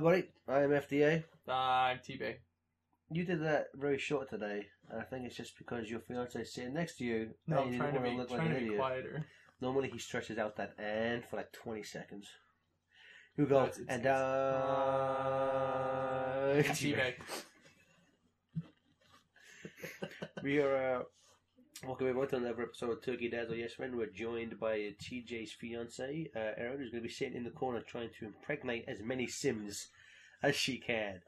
Hello, buddy. I am FDA. I'm T-Bay. You did that very short today, and I think it's just because your fiance is sitting next to you. No, and I'm you trying to be look trying an to be idiot. quieter. Normally, he stretches out that and for like 20 seconds. You go No, it's- it's- and it's- uh, T-Bay. We are uh, welcome everyone to another episode of Turkey Dads or Yes Men. We're joined by TJ's fiance, uh, Erin, who's going to be sitting in the corner trying to impregnate as many Sims as she can.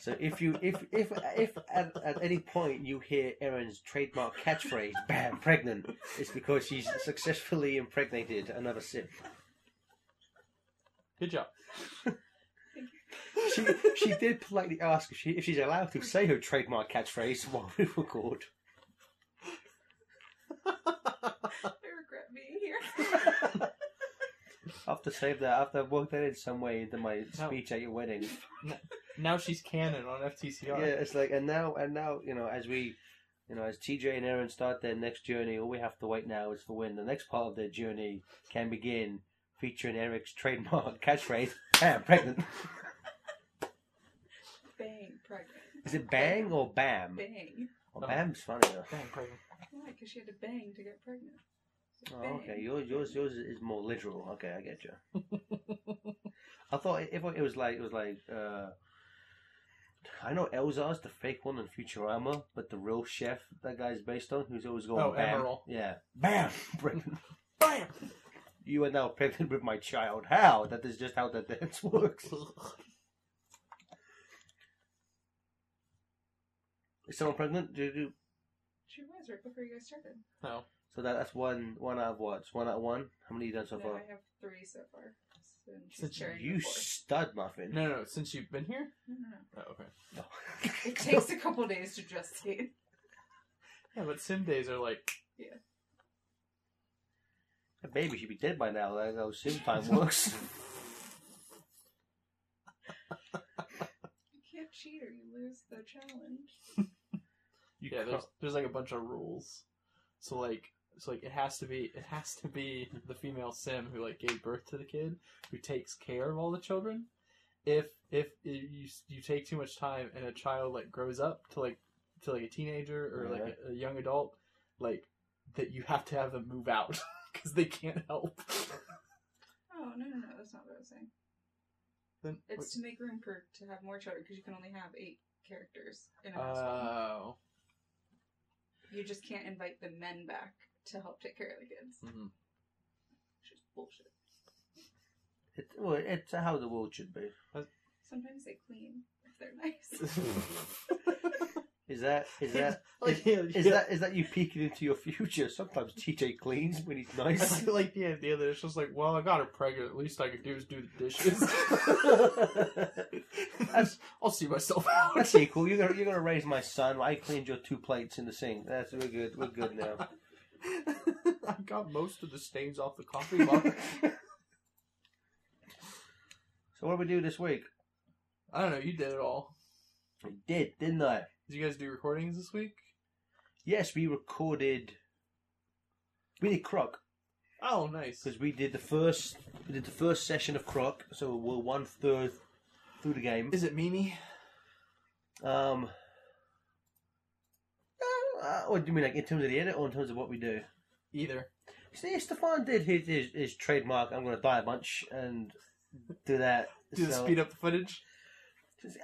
So if you if if if at, at any point you hear Erin's trademark catchphrase "bam pregnant," it's because she's successfully impregnated another Sim. Good job. She she did politely ask if she if she's allowed to say her trademark catchphrase while we record. I regret being here. I have to save that. I have to work that in some way into my No. speech at your wedding. Now she's canon on FTCR. Yeah, it's like and now and now you know as we, you know as TJ and Erin start their next journey, all we have to wait now is for when the next part of their journey can begin, featuring Eric's trademark catchphrase, "Bam, pregnant." Bang, pregnant. Is it bang or bam? Bang. Well, bam's funnier. Dang, pregnant. Why? Because she had to bang to get pregnant. Oh, bang. okay. Yours, yours, yours is more literal. Okay, I get you. I thought if it was like it was like uh, I know Elzar's the fake one in Futurama, but the real chef that guy's based on, who's always going Oh, bam, Emeril. yeah, bam, pregnant. Bam! You are now pregnant with my child. How? That is just how the dance works. Is someone pregnant? Do you do? She was right before you guys started. No. So that, that's one one out of what? It's one out of one. How many you done so no, far? I have three so far. And she's Since sharing You the fourth. stud muffin. No, no, since you've been here? No, no, no. Oh, okay. No. It takes a couple days to gestate. Yeah, but sim days are like, That baby should be dead by now. That's how sim time works. You can't cheat or you lose the challenge. You yeah, there's there's like a bunch of rules. So like, so like it has to be it has to be the female sim who like gave birth to the kid who takes care of all the children. If if you you take too much time and a child like grows up to like to like a teenager or like a, a young adult, like that you have to have them move out because they can't help. Oh, no, no, no. That's not what I was saying. then It's to make room for to have more children because you can only have eight characters in a household. oh, you just can't invite the men back to help take care of the kids. Mhm. Which is bullshit. It, well, it's how the world should be. Sometimes they clean if they're nice. Is that is that like, yeah, is yeah. that is that you peeking into your future? Sometimes TJ cleans when he's nice. feel like the idea that it's just like, well, I got her pregnant. At least I can do is do the dishes. That's- I'll see myself out. That's equal. You're gonna you're gonna raise my son. I cleaned your two plates in the sink. That's we're good. We're good now. I got most of the stains off the coffee mug. So what do we do this week? I don't know. You did it all. We did, didn't I? Did you guys do recordings this week? Yes, we recorded. We did Croc Oh, nice. because we did the first. We did the first session of Croc, so we're one third through the game. Is it Mimi? Um. Uh, what do you mean, like in terms of the edit, or in terms of what we do? Either. See, Stefan did his, his, his trademark. I'm going to die a bunch and do that. Do the So- speed up the footage?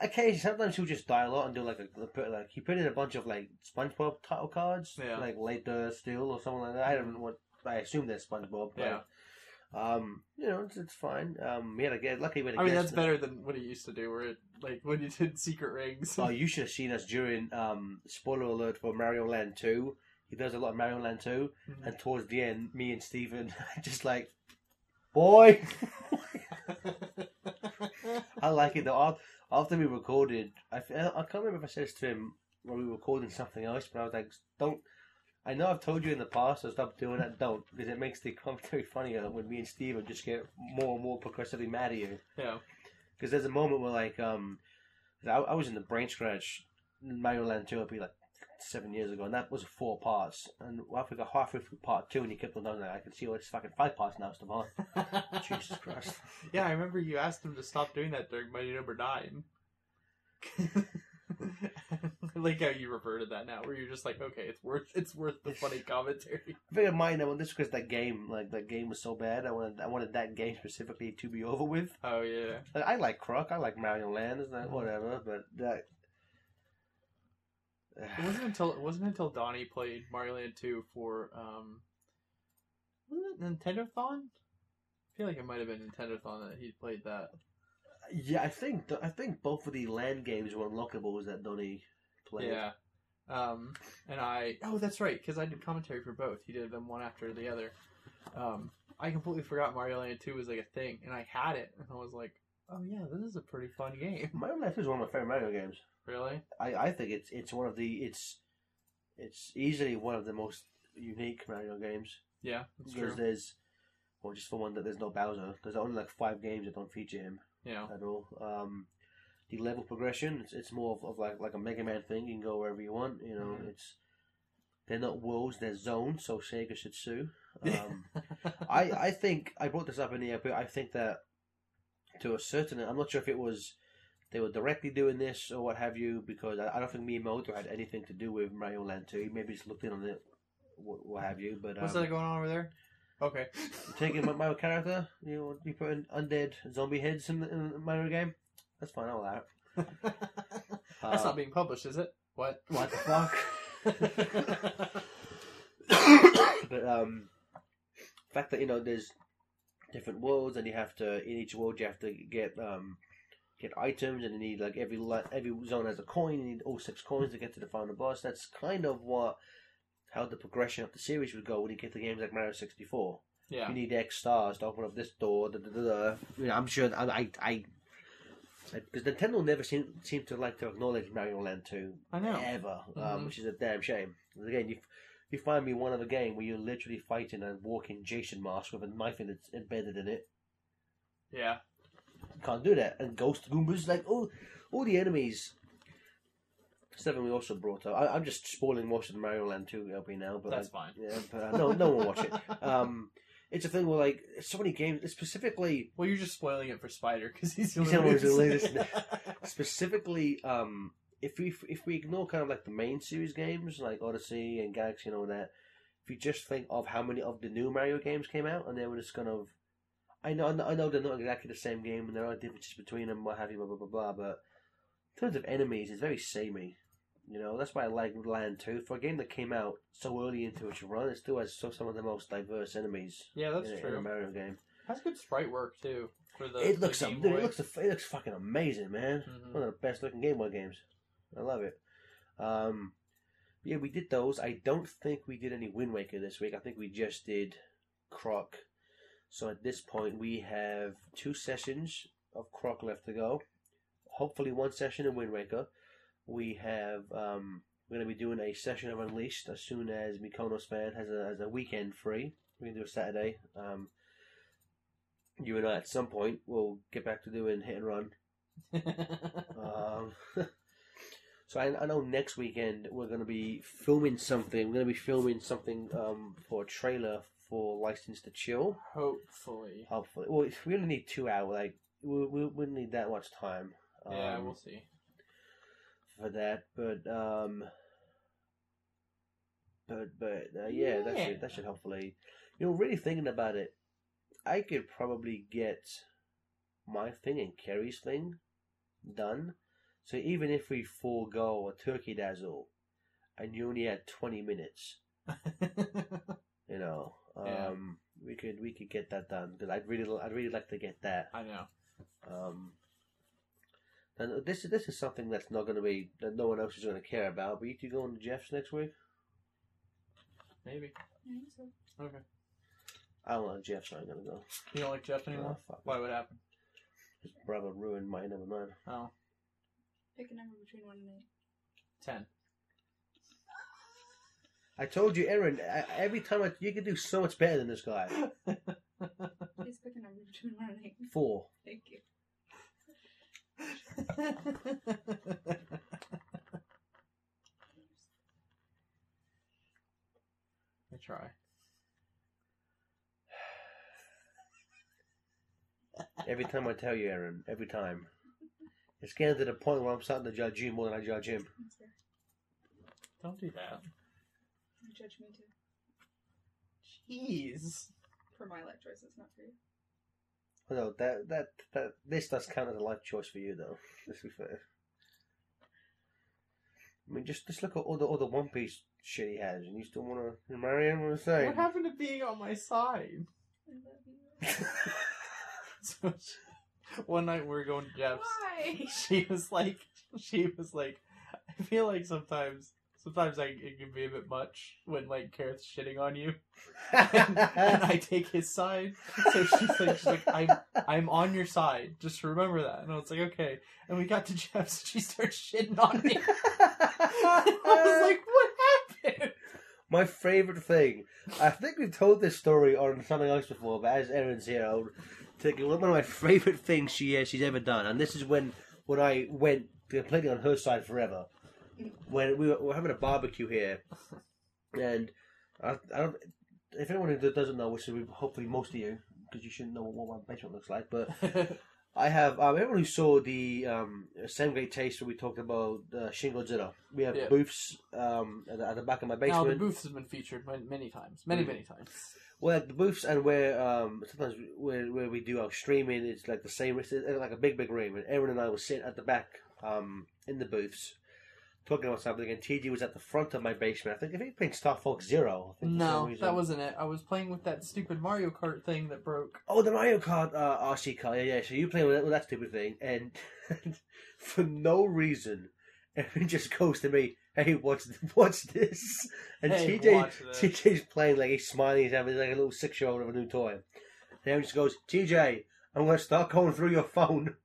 Occasionally, sometimes he'll just die a lot and do like a put like he put in a bunch of like SpongeBob title cards, Yeah. like later still or something like that. I don't know what I assume they're SpongeBob. But, Yeah. Um, you know, it's, it's fine. Um, we had a get lucky we had a I mean, that's better than what he used to do, where it, like when you did Secret Rings. Oh, you should have seen us during um spoiler alert for Mario Land Two. He does a lot of Mario Land Two, Mhm. and towards the end, me and Steven just like, boy, I like it though. Af- After we recorded, I, I can't remember if I said this to him when we were recording something else, but I was like, don't. I know I've told you in the past to stop doing that. Don't because it makes the commentary funnier when me and Steven just get more and more progressively mad at you. yeah. Because there's a moment where like um, I, I was in the brain scratch, Mario Land 2, I'd be like, seven years ago, and that was four parts. And after we got halfway through part two, and you kept on down there, I can see, oh, it's fucking five parts now, Stefan. Jesus Christ. Yeah, I remember you asked him to stop doing that during Mighty Number Nine. I like how you reverted that now, where you're just like, okay, it's worth it's worth the funny commentary. I figured mine, I want this because that game, like that game was so bad. I wanted, I wanted that game specifically to be over with. Oh yeah, Like, I like Croc, I like Mario Land, is that Mhm. whatever, but that. It wasn't until it wasn't until Donnie played Mario Land Two for um, was it Nintendo Thon? I feel like it might have been Nintendo Thon that he played that. Yeah, I think th- I think both of the land games were unlockables that Donnie played. Yeah. Um, and I oh that's right because I did commentary for both. He did them one after the other. Um, I completely forgot Mario Land Two was like a thing, and I had it, and I was like, oh yeah, this is a pretty fun game. Mario Land is one of my favorite Mario games. Really? I, I think it's it's one of the it's it's easily one of the most unique Mario games Yeah, that's because true. there's well just for one that there's no Bowser. There's only like five games that don't feature him Yeah. at all. Um, the level progression it's, it's more of, of like like a Mega Man thing. You can go wherever you want. You know, Mhm. it's they're not worlds, they're zones. So Sega should sue. Um, I, I think I brought this up in the episode. I think that to a certain, I'm not sure if it was they were directly doing this or what have you, because I, I don't think Miyamoto had anything to do with Mario Land 2. He maybe just looked in on it, what, what have you. But um, What's that going on over there? Okay. taking my, my character, you know, you putting undead zombie heads in the, in the Mario game. That's fine. I'll allow it. That's not being published, is it? What? What the fuck? but um, the fact that you know there's different worlds and you have to in each world you have to get um get items and you need like every every zone has a coin. You need all six coins to get to the final boss. That's kind of what how the progression of the series would go when you get to games like Mario sixty four. yeah. You need X stars to open up this door. Da, da, da. You know, I'm sure I I. Because Nintendo never seem seem to like to acknowledge Mario Land 2 I know. ever, um, Mhm. which is a damn shame. Again, you you find me one of a game where you're literally fighting a walking Jason mask with a knife in it embedded in it. Yeah. You can't do that. And Ghost Goombas, like all all the enemies. Seven we also brought up. I, I'm just spoiling most of the Mario Land 2 LP now, but That's I- fine. yeah, but uh, no, no one watch it. Um, it's a thing where like so many games, specifically well, you're just spoiling it for Spider because he's the He's one who's the latest. specifically um if we if we ignore kind of like the main series games like Odyssey and Galaxy and all that, if you just think of how many of the new Mario games came out and they were just kind of, I know I know they're not exactly the same game and there are differences between them, what have you, blah blah blah blah. But in terms of enemies, it's very samey. You know that's why I like Land Two for a game that came out so early into its run. It still has some of the most diverse enemies yeah, that's in, a- in true. a Mario game. That's good sprite work too for the. it the looks Game dude, Boy. it looks it looks fucking amazing, man. Mhm. One of the best looking Game Boy games. I love it. Um, yeah, we did those. I don't think we did any Wind Waker this week. I think we just did Croc. So at this point, we have two sessions of Croc left to go. Hopefully, one session in Wind Waker. We have um, we're going to be doing a session of Unleashed as soon as Mikonos fan has a has a weekend free. We're going to do a Saturday. Um, you and I at some point will get back to doing hit and run. Um, so I, I know next weekend we're going to be filming something. We're going to be filming something um, for a trailer for License to Chill. Hopefully. Hopefully, well, if we only need two hours. Like we we wouldn't need that much time. Um, yeah, we'll see. for that, but um, but but uh, yeah, that should that should hopefully, you know, really thinking about it, I could probably get my thing and Kerry's thing done. So even if we forego a turkey dazzle, and you only had twenty minutes, you know, um, Yeah. we could we could get that done because I'd really I'd really like to get that. I know. Um, and this is this is something that's not going to be that no one else is going to care about. But you two going to Jeff's next week? Maybe. I think so. Okay. I don't know Jeff's not going to go. You don't like Jeff anymore? Oh, fuck. Why would happen? His brother ruined my number nine. Oh, Pick a number between one and eight. Ten. I told you, Erin. Every time I, you can do so much better than this guy. Please pick a number between one and eight. Four. Thank you. I try. Every time I tell you, Erin. Every time. It's getting to the point where I'm starting to judge you more than I judge him. That's fair. Don't do that. You judge me too. Jeez. For my life choices, not for you. No, that that that this does count as a life choice for you, though. Let's be fair. I mean, just just look at all the all the One Piece shit he has, and you still want to marry him? What I'm saying. What happened to being on my side? I love you. So she- one night we were going to Jeff's. Why? She was like, she was like, I feel like sometimes, sometimes I it can be a bit much when like Kareth's shitting on you, and, and I take his side. So she's like, she's like, I'm, I'm on your side. Just remember that. And I was like, okay. And we got to Jeff's. She starts shitting on me. I was like, what happened? My favorite thing. I think we've told this story on something else before, but as Erin's here, I'll take it. One of my favorite things she uh, she's ever done, and this is when when I went completely on her side forever. When we were, we were having a barbecue here, and I, I don't. If anyone who doesn't know, which is hopefully most of you, because you shouldn't know what my basement looks like, but I have um, everyone who saw the um, same great taste where we talked about uh, Shin Godzilla. We have Yeah. booths um, at, the, at the back of my now basement. the booth has been featured man- many times, many Mm. many times. Well, the booths and where um, sometimes where where we do our streaming, it's like the same. It's like a big big room, and Erin and I were sitting at the back um, in the booths talking about something, and TG was at the front of my basement. I think I think he playing Star Fox Zero. I think, No, that wasn't it. I was playing with that stupid Mario Kart thing that broke. Oh, the Mario Kart uh, RC car. Yeah, yeah. So you playing with that, with that stupid thing, and for no reason, Erin just goes to me, "Hey, what's what's this?" And Hey, TJ watch this. TJ's playing like he's smiling, he's having like a little six year old with a new toy. And Erin just goes, TJ, I'm going to start going through your phone.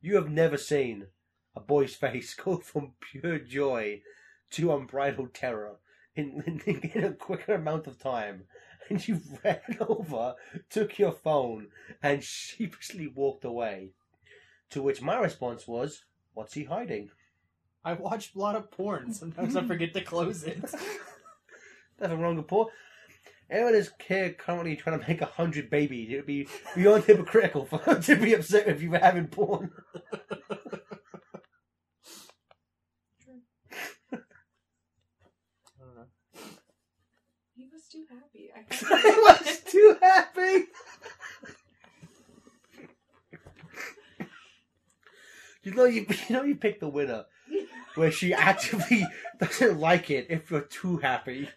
You have never seen a boy's face go from pure joy to unbridled terror in, in, in a quicker amount of time. And you ran over, took your phone, and sheepishly walked away. To which my response was, What's he hiding? I watch a lot of porn. Sometimes I forget to close it. Nothing wrong with porn. Erin is here currently trying to make a hundred babies. It would be beyond hypocritical for her to be upset if you were having porn. I. He was too happy. I I was too happy. You know, you, you know, you pick the winner where she actively doesn't like it if you're too happy.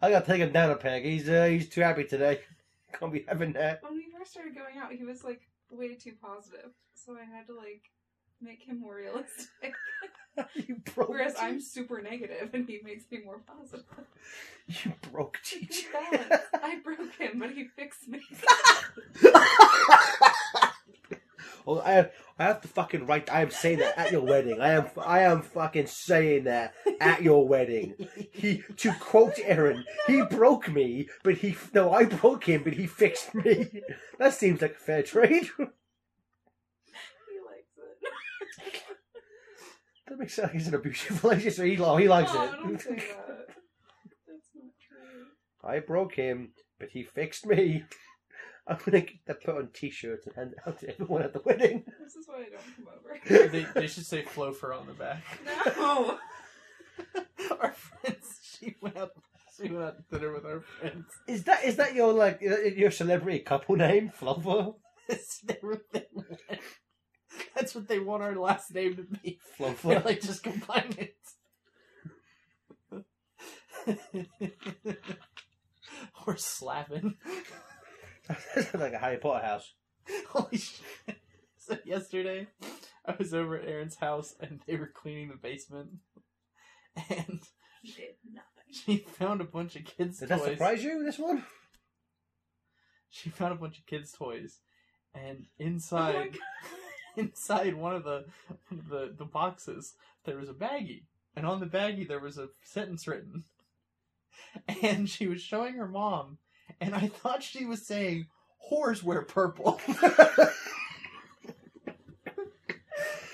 I gotta take him down a peg. He's uh, he's too happy today. Can't be having that. when we first started going out, he was like way too positive, so I had to like make him more realistic. you broke. Whereas I'm super negative, and he makes me more positive. you broke TJ. I broke him, but he fixed me. Well, I have, I have to fucking write. I am saying that at your wedding. I am I am fucking saying that at your wedding. He to quote Erin, he broke me, but he no, I broke him, but he fixed me. That seems like a fair trade. He likes it. that makes sense. He's an abusive relationship. He, he likes oh, it. that. That's not true. I broke him, but he fixed me. I'm gonna get that put on T-shirts and hand it out to everyone at the wedding. This is why I don't come over. they, they should say Flofer on the back. no. our friends. She went out. She went out to dinner with our friends. Is that is that your like uh, your celebrity couple name, Flover? It's never been one. That's what they want our last name to be. They're like just combine it. or slapping. That's like a Harry Potter house. Holy shit. So yesterday, I was over at Erin's house and they were cleaning the basement. And He did nothing. she found a bunch of kids' toys. Did that surprise you? This one? She found a bunch of kids' toys. And Oh inside God. inside one of the one of the, the boxes there was a baggie. And on the baggie there was a sentence written. And she was showing her mom, and I thought she was saying, Whores wear purple.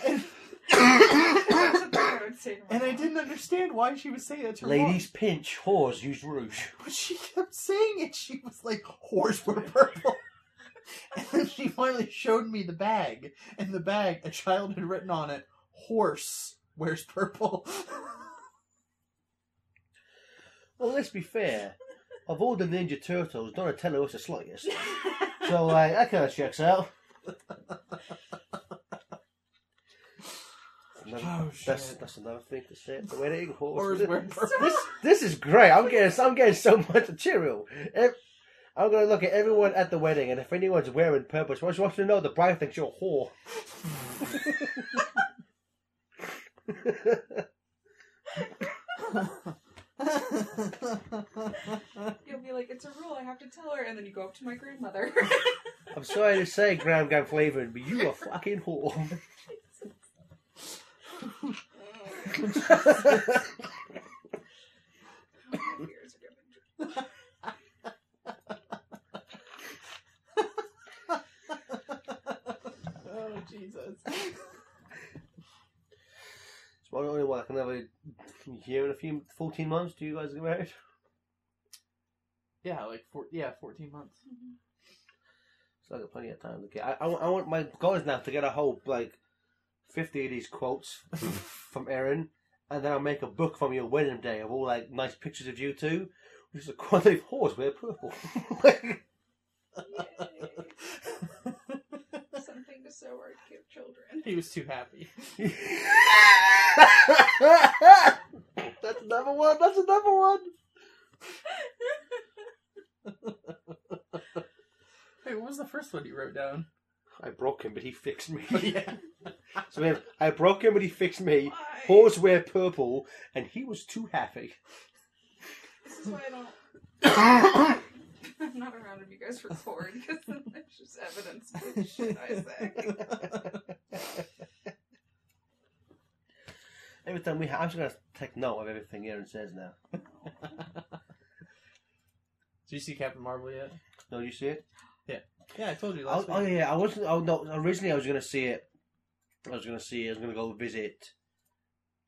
and, I would say to my and I didn't understand why she was saying that to her Ladies mom. pinch, whores use rouge. But she kept saying it. She was like, Whores wear purple. And then she finally showed me the bag. And the bag, a child had written on it, horse wears purple. Well, let's be fair. Of all the Ninja Turtles, Donatello is the slightest. So, like, that kind of checks out. Another- Oh, that's, shit. that's another thing to say. At the wedding horse. Horse This, this, this is great. I'm getting I'm getting so much material. Ev- I'm gonna look at everyone at the wedding, and if anyone's wearing purple, I just want to know the bride thinks you're a whore. You'll be like, it's a rule, I have to tell her, and then you go up to my grandmother. I'm sorry to say, Graham Gam Flavouring, but you a fucking whore. My ears are getting- oh, Jesus. It's probably only what, like another year and a few, 14 months. Do you guys get married? Yeah, like four, yeah, fourteen months. Mm-hmm. So I got plenty of time to get. I, I, want- I want my goal is now to get a whole like fifty of these quotes from Erin, and then I'll make a book from your wedding day of all like nice pictures of you two, which is a quantity horse wear purple. Something to sew or give children. he was too happy. That's another one. That's another one. Wait, what was the first one you wrote down? I broke him, but he fixed me. Oh, yeah. So we have, I broke him, but he fixed me. Why? Horse wear purple, and he was too happy. This is why I don't. I'm not around when you guys record because then there's just evidence of the shit I say. Every time we, ha- I'm just gonna take note of everything Erin says now. Did you see Captain Marvel yet? No, you see it? Yeah, yeah, I told you Oh, last oh week. yeah, I wasn't. Oh no, originally I was gonna see it. I was gonna see. it. I was gonna go visit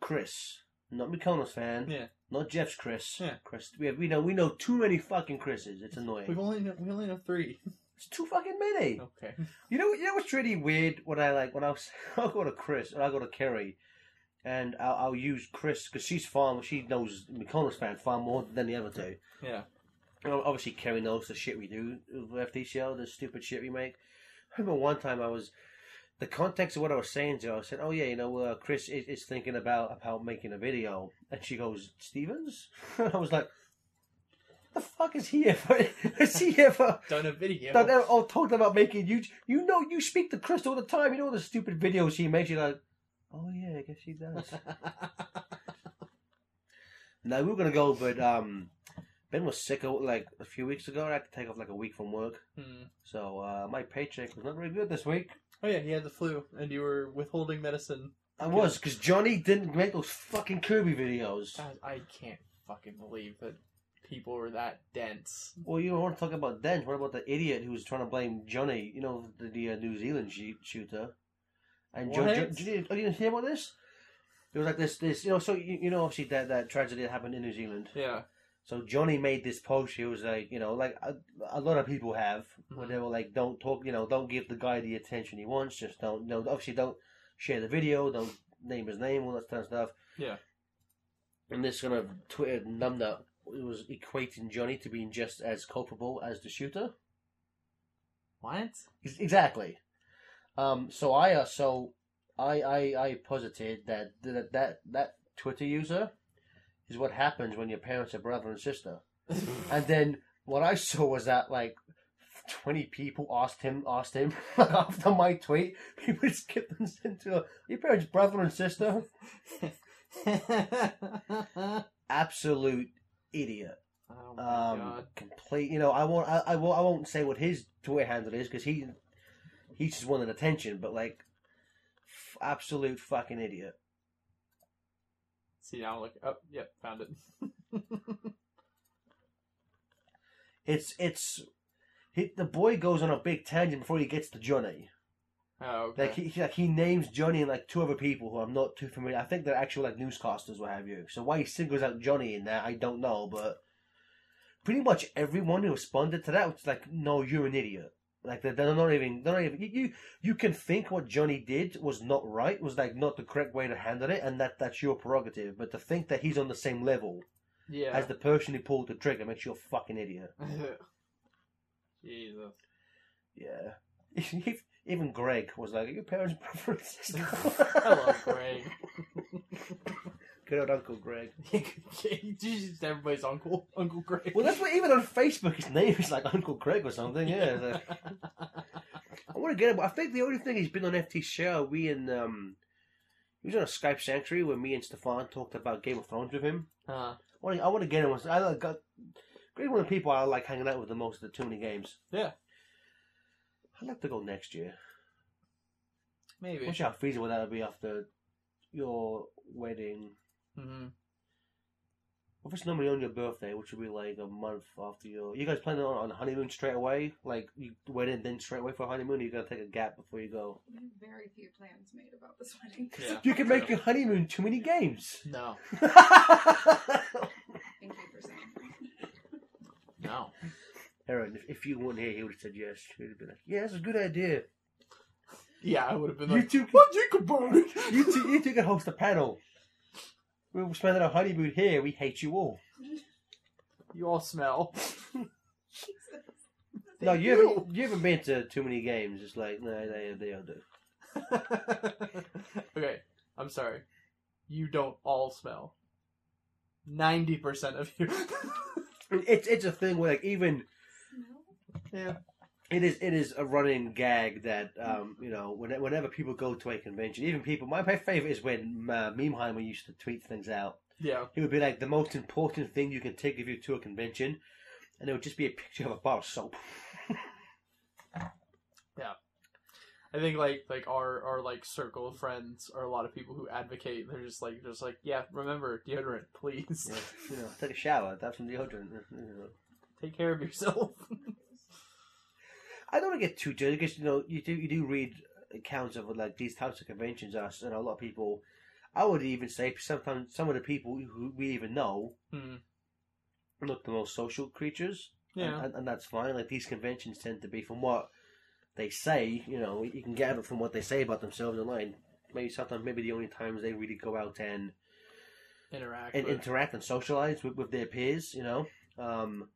Chris, not McConnell's fan. Yeah. Not Jeff's Chris. Yeah. Chris. We have. We know. We know too many fucking Chris's. It's annoying. We've only know, we only know three. It's too fucking many. Okay. You know. You know what's really weird? When I like when I was, I'll go to Chris and I'll go to Kerry, and I'll, I'll use Chris because she's far. She knows McConnell's fan far more than the other two. Yeah. Know, obviously, Kerry knows the shit we do with FTCL, the stupid shit we make. I remember one time I was, the context of what I was saying to her, I said, "Oh yeah, you know, uh, Chris is, is thinking about about making a video," and she goes, "Stevens," and I was like, "The fuck is he here for? is he here for?" Done a video. That, that, oh, talking about making you, you know, you speak to Chris all the time. You know the stupid videos he makes. You're like, "Oh yeah, I guess he does." now we were gonna go, but um, Ben was sick like a few weeks ago. I had to take off like a week from work, Hmm. so uh, my paycheck was not very good this week. Oh yeah, he had the flu, and you were withholding medicine. I was because Johnny didn't make those fucking Kirby videos. God, I can't fucking believe that people were that dense. Well, you don't want to talk about dense. What about the idiot who was trying to blame Johnny? You know, the, the uh, New Zealand she- shooter. And Jo- What? Jo- did you, oh, you didn't hear about this? It was like this, this, you know. So you, you know, obviously that that tragedy that happened in New Zealand. Yeah. So Johnny made this post. He was like, you know, like a, a lot of people have, where Mm-hmm. they were like, don't talk, you know, don't give the guy the attention he wants. Just don't, know, obviously don't share the video, don't name his name, all that kind of stuff. Yeah. And this kind of Twitter numbnut was equating Johnny to being just as culpable as the shooter. What? Exactly. Um. So I, uh, so I, I, I posited that that that that Twitter user is what happens when your parents are brother and sister. And then what I saw was that like twenty people asked him asked him after my tweet. People just them into your parents brother and sister. Absolute idiot. oh Um, god. complete. You know, I won't. I, I won't. I won't say what his Twitter handle is because he he just wanted attention. But like, f- absolute fucking idiot. See now, look. Oh, yep, found it. It's it's. He, the boy goes on a big tangent before he gets to Johnny. Oh, okay. Like he he- like he names Johnny and like two other people who I'm not too familiar. I think they're actual like newscasters, what have you. So why he singles out Johnny in that, I don't know. But pretty much everyone who responded to that was like, "No, you're an idiot." Like they're, they're not even. They're not even. You, you can think what Johnny did was not right, was like not the correct way to handle it, and that that's your prerogative. But to think that he's on the same level Yeah. as the person who pulled the trigger makes you a fucking idiot. Jesus. Yeah. Even Greg was like, "Are your parents' preferences?" I love Greg. Good old Uncle Greg. He's just everybody's uncle, Uncle Greg. Well, that's what even on Facebook his name is like Uncle Greg or something. Yeah. I want to get him. I think the only thing he's been on FT show, we and um, he was on a Skype sanctuary where me and Stefan talked about Game of Thrones with him. uh, I want to, I want to get him. on- I like, got Greg, one of the people I like hanging out with the most at the too many games. Yeah. I'd like to go next year. maybe. I'm sure how feasible that would be after your wedding. Hmm If it's normally on your birthday, which would be like a month after your. You guys planning on, on honeymoon straight away? Like you went wedding then straight away for honeymoon? Or you gotta take a gap before you go. We have very few plans made about this wedding. Yeah. You can make your honeymoon too many games. No, Thank you for saying no. Erin, if, if you weren't here, he would have said yes. He would have been like, "Yeah, that's a good idea." Yeah, I would have been You like, two, what you think about it? you two, you two can host a panel. We're spending our honeymoon here. We hate you all. You all smell. Jesus. No, you haven't. You haven't been to too many games. It's like no, they they all do. okay, I'm sorry. You don't all smell. Ninety percent of you. It's it's a thing where like even Smell? yeah. It is it is a running gag that um you know when, whenever people go to a convention, even people. My my favorite is when uh, Memeheimer used to tweet things out. Yeah. It would be like the most important thing you can take with you to a convention, and it would just be a picture of a bar of soap. Yeah, I think like like our our like circle of friends are a lot of people who advocate. They're just like just like yeah. Remember deodorant, please. Yeah, you know, take a shower, have some deodorant. you know. Take care of yourself. I don't want to get too judgy because you know you do you do read accounts of like these types of conventions. Us and a lot of people. I would even say sometimes some of the people who we even know are not the most social creatures. Yeah. and, and, and that's fine. Like these conventions tend to be from what they say. You know, you can gather from what they say about themselves online. Maybe sometimes, maybe the only times they really go out and Interact. and with- interact and socialize with, with their peers. You know, um,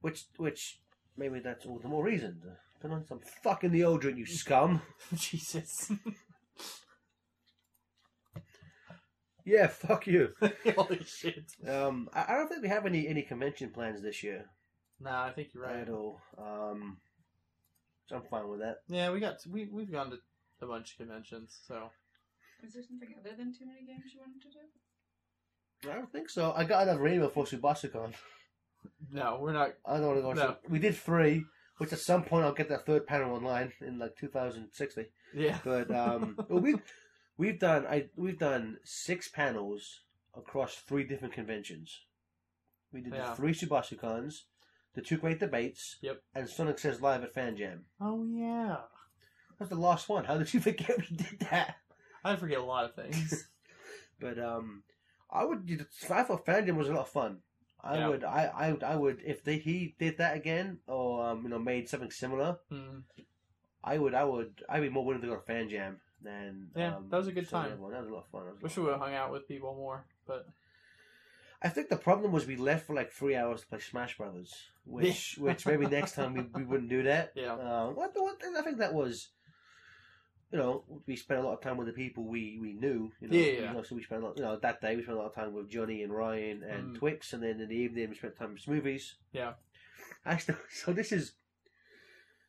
which which maybe that's all the more reason. To Put on some fucking the old deodorant, you scum. Jesus. Yeah, fuck you. Holy shit. Um, I, I don't think we have any any convention plans this year Nah, I think you're right. at all. Um, so I'm fine with that. Yeah, we got we we've gone to a bunch of conventions, so Is there something other than too many games you wanted to do? I don't think so. I got another email for Subasicon. no, we're not. I don't want to go. No. We did three, which at some point I'll get that third panel online in like 2060. Yeah, But um, well, we've we've done I we've done six panels across three different conventions. We did Yeah. the three Subasicons, the two great debates, Yep. and Sonic Says Live at Fan Jam. Oh yeah, That's the last one. How did you forget we did that? I forget a lot of things. But um, I would. I thought Fan Jam was a lot of fun. I Yeah. would. I, I. I would. If they, he did that again, or um, you know, made something similar, Hmm. I would. I would. I'd be more willing to go to Fan Jam than. Yeah, um, that was a good some of the time. other one. That was a lot of fun. That was a Wish we would have hung out with people more, but. I think the problem was we left for like three hours to play Smash Brothers, which which maybe next time we, we wouldn't do that. Yeah. Uh, what, what, I think that was. You know, we spent a lot of time with the people we, we knew. You know, Yeah, yeah. You know, so we spent a lot. You know, that day we spent a lot of time with Johnny and Ryan and Mm. Twix, and then in the evening we spent time with Smoothies. Yeah. Actually, so this is.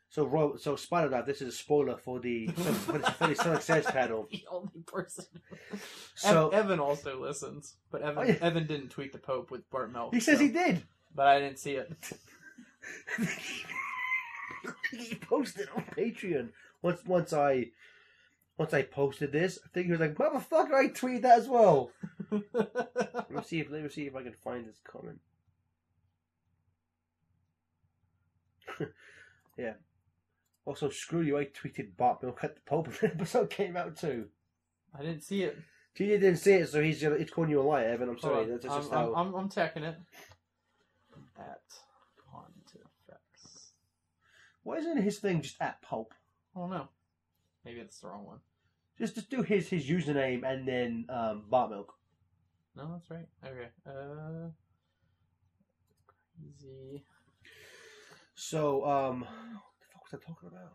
So, Rob, so Spider Lab, this is a spoiler for the for the, for the Sonic Says panel. the only person. So Evan also listens, but Evan Oh, yeah. Evan didn't tweet the Pope with Bart Milk. he says so- he did. but I didn't see it. he posted on Patreon once. Once I, once I posted this, I think he was like, "Motherfucker, I tweeted that as well." Let me see if let me see if I can find this comment. yeah. Also, screw you! I tweeted Bart Milk at the Pope, and the episode came out too. I didn't see it. You didn't see it, so he's it's calling you a liar, Evan. I'm sorry. That's I'm, just I'm, how. I'm, I'm checking it. At Pontifex. Why isn't his thing just at Pope? I don't know. Maybe it's the wrong one. Just just do his his username and then um, Bart Milk. No, that's right. Okay. Uh, crazy. So um, what the fuck was I talking about?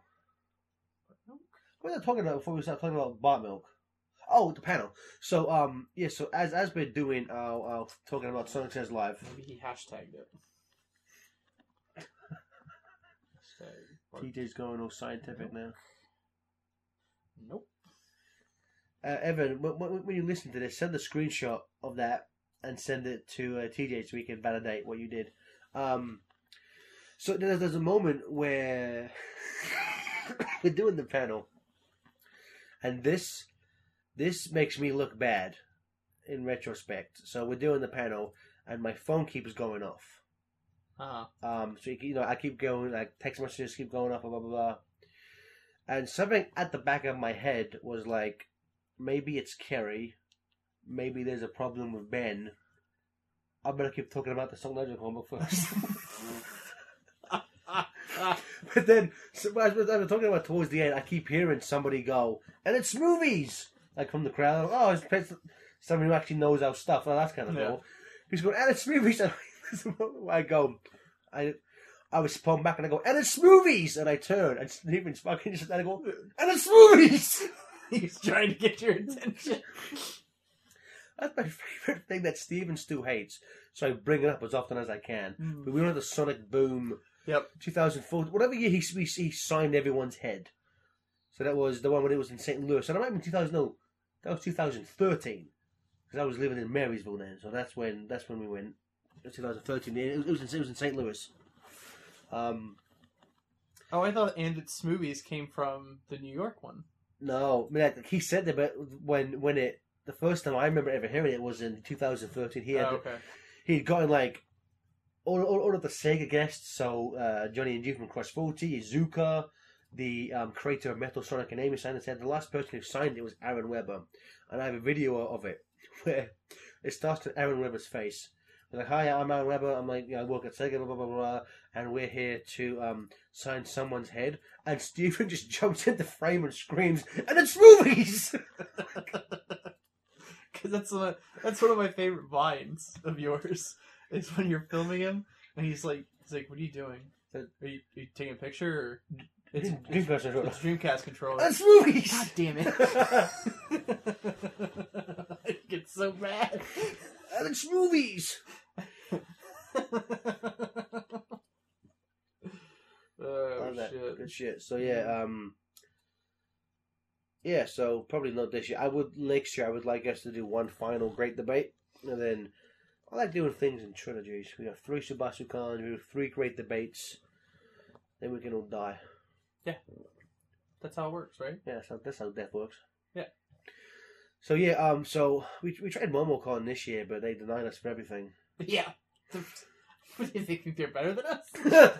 What was I talking about before we started talking about Bart Milk? Oh, the panel. So um, yeah. So as as we're doing, uh, uh talking about Sonic Says Live. Maybe he hashtagged it. Hashtag. TJ's going all scientific now. Nope. Uh, Evan, when, when you listen to this, send a screenshot of that and send it to uh, TJ so we can validate what you did. Um, so there's, there's a moment where we're doing the panel, and this this makes me look bad in retrospect. So we're doing the panel, and my phone keeps going off. Uh-huh. Um, so you know, I keep going, like text messages keep going off, blah blah blah. And something at the back of my head was like, maybe it's Kerry, maybe there's a problem with Ben. I better keep talking about the Song Legend comic first. but then, so as we're talking about towards the end, I keep hearing somebody go, and it's movies! Like from the crowd. Oh, it's it's somebody who actually knows our stuff. Oh, that's kind of Yeah. cool. He's going, and it's movies! And I go, I I was spun back and I go, and it's movies! And I turn, and Stephen's fucking just, and I go, and it's movies! He's trying to get your attention. That's my favorite thing that Steven Stu hates. So I bring it up as often as I can. But we were at the Sonic Boom Yep. 2004, whatever year he, he, he signed everyone's head. So that was the one when it was in St. Louis. And I might be 2000, no, that was 2013. Because I was living in Marysville then. So that's when that's when we went. It was 2013. It was, it was, in, it was in St. Louis. Um, Oh, I thought and its movies came from the New York one. No, I mean, like, he said that, but when when it the first time I remember ever hearing it was in 2013. He had oh, okay. he'd gotten like all, all, all of the Sega guests, so uh, Johnny and G from Crush 40, Iizuka, the um, creator of Metal Sonic and Amy signed it. Said the last person who signed it was Aaron Webber, and I have a video of it where it starts with Aaron Webber's face. They're like, hi, I'm Aaron Webber. I'm like, know, I work at Sega, blah blah blah blah, and we're here to um, sign someone's head. And Stephen just jumps in the frame and screams, and it's movies. Because that's one, that's one of my favorite vines of yours. Is when you're filming him and he's like, he's like, "What are you doing? Are you, are you taking a picture?" Or it's, Dreamcast it's, controller. it's Dreamcast controller. That's movies. God damn it! I get so mad. And it's movies. oh shit! Good shit. So yeah, um, yeah. So probably not this year. I would next year. I would like us to do one final great debate, and then I like doing things in trilogies. We have three Subasu Khans, we have three great debates. Then we can all die. Yeah, that's how it works, right? Yeah, so that's how death works. Yeah. So yeah, um, so we we tried MomoCon this year, but they denied us for everything. Yeah. You think they're better than us?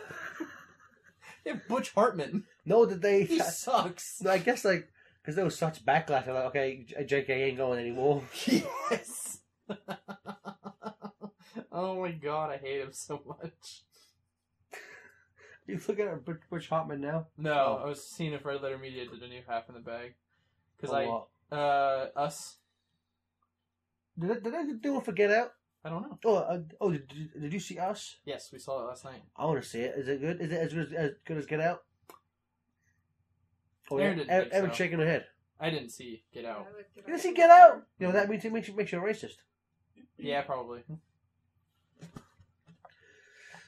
They're Butch Hartman. no, did they? He sucks. No, I guess like because there was such backlash. I'm like, okay, JK ain't going anymore. Yes. oh my god, I hate him so much. You look at Butch, Hartman now. No, Oh. I was seeing if Red Letter Media did a new half in the bag. Because I, what? Uh, us, Did they, did they do one for Get Out? I don't know. Oh, uh, oh, did, did, did you see Us? Yes, we saw it last night. I want to see it. Is it good? Is it as good as, as, good as Get Out? Oh, Erin yeah. didn't Erin, think Erin so. shaking her head. I didn't see Get Out. You didn't see Get Out? You know that means it makes you makes you a racist. Yeah, probably.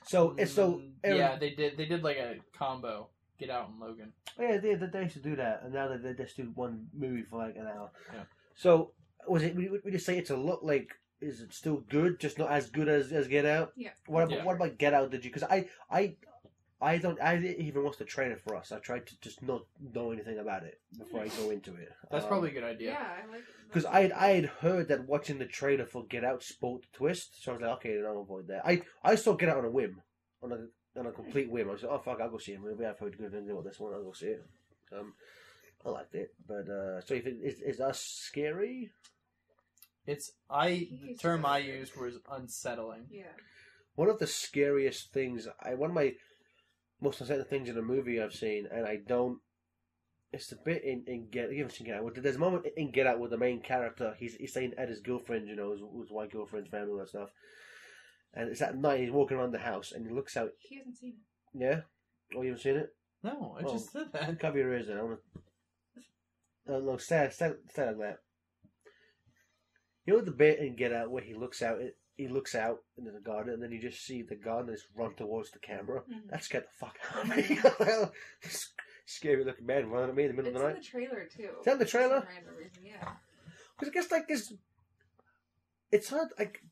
So it's so Mm, Erin, yeah, they did. They did like a combo. Get Out and Logan. Oh, yeah, they, they, they used to do that, and now they, they just do one movie for like an hour. Yeah. So was it? We, we just say it's a look like. Is it still good? Just not as good as, as Get Out. Yeah. What about Yeah. what about Get Out? Did you? Because I I I don't. I didn't even watch the trailer for us. I tried to just not know anything about it before I go into it. That's Um, probably a good idea. Yeah, I like because I had, I had heard that watching the trailer for Get Out spoiled the twist, so I was like, okay, then I'll avoid that. I, I saw Get Out on a whim, on a on a complete whim. I was like, oh fuck, I'll go see it. Maybe I've heard good things about this one. I'll go see it. Um, I liked it, but uh, so if it, is is is us scary? It's I. The term I used was unsettling. Yeah. One of the scariest things, I one of my most unsettling things in a movie I've seen, and I don't. It's the bit in, in Get. You haven't seen Get Out. There's a moment in Get Out where the main character he's he's staying at his girlfriend, you know, his, his white girlfriend's family, and that stuff. And it's at night. He's walking around the house, and he looks out. He hasn't seen it. Yeah. Oh, you haven't seen it? No, I just said that. Cover your ears. Then I want to. Uh, no, stay, stay, stay like that. You know the bit in Get Out where he looks out. He looks out into the garden, and then you just see the garden just run towards the camera. Mhm. That scared the fuck out of me. Scary looking man running at me in the middle It's of the in night. the trailer too. Is that in the for trailer? some random reason, yeah. Because I guess like this, it's hard. Like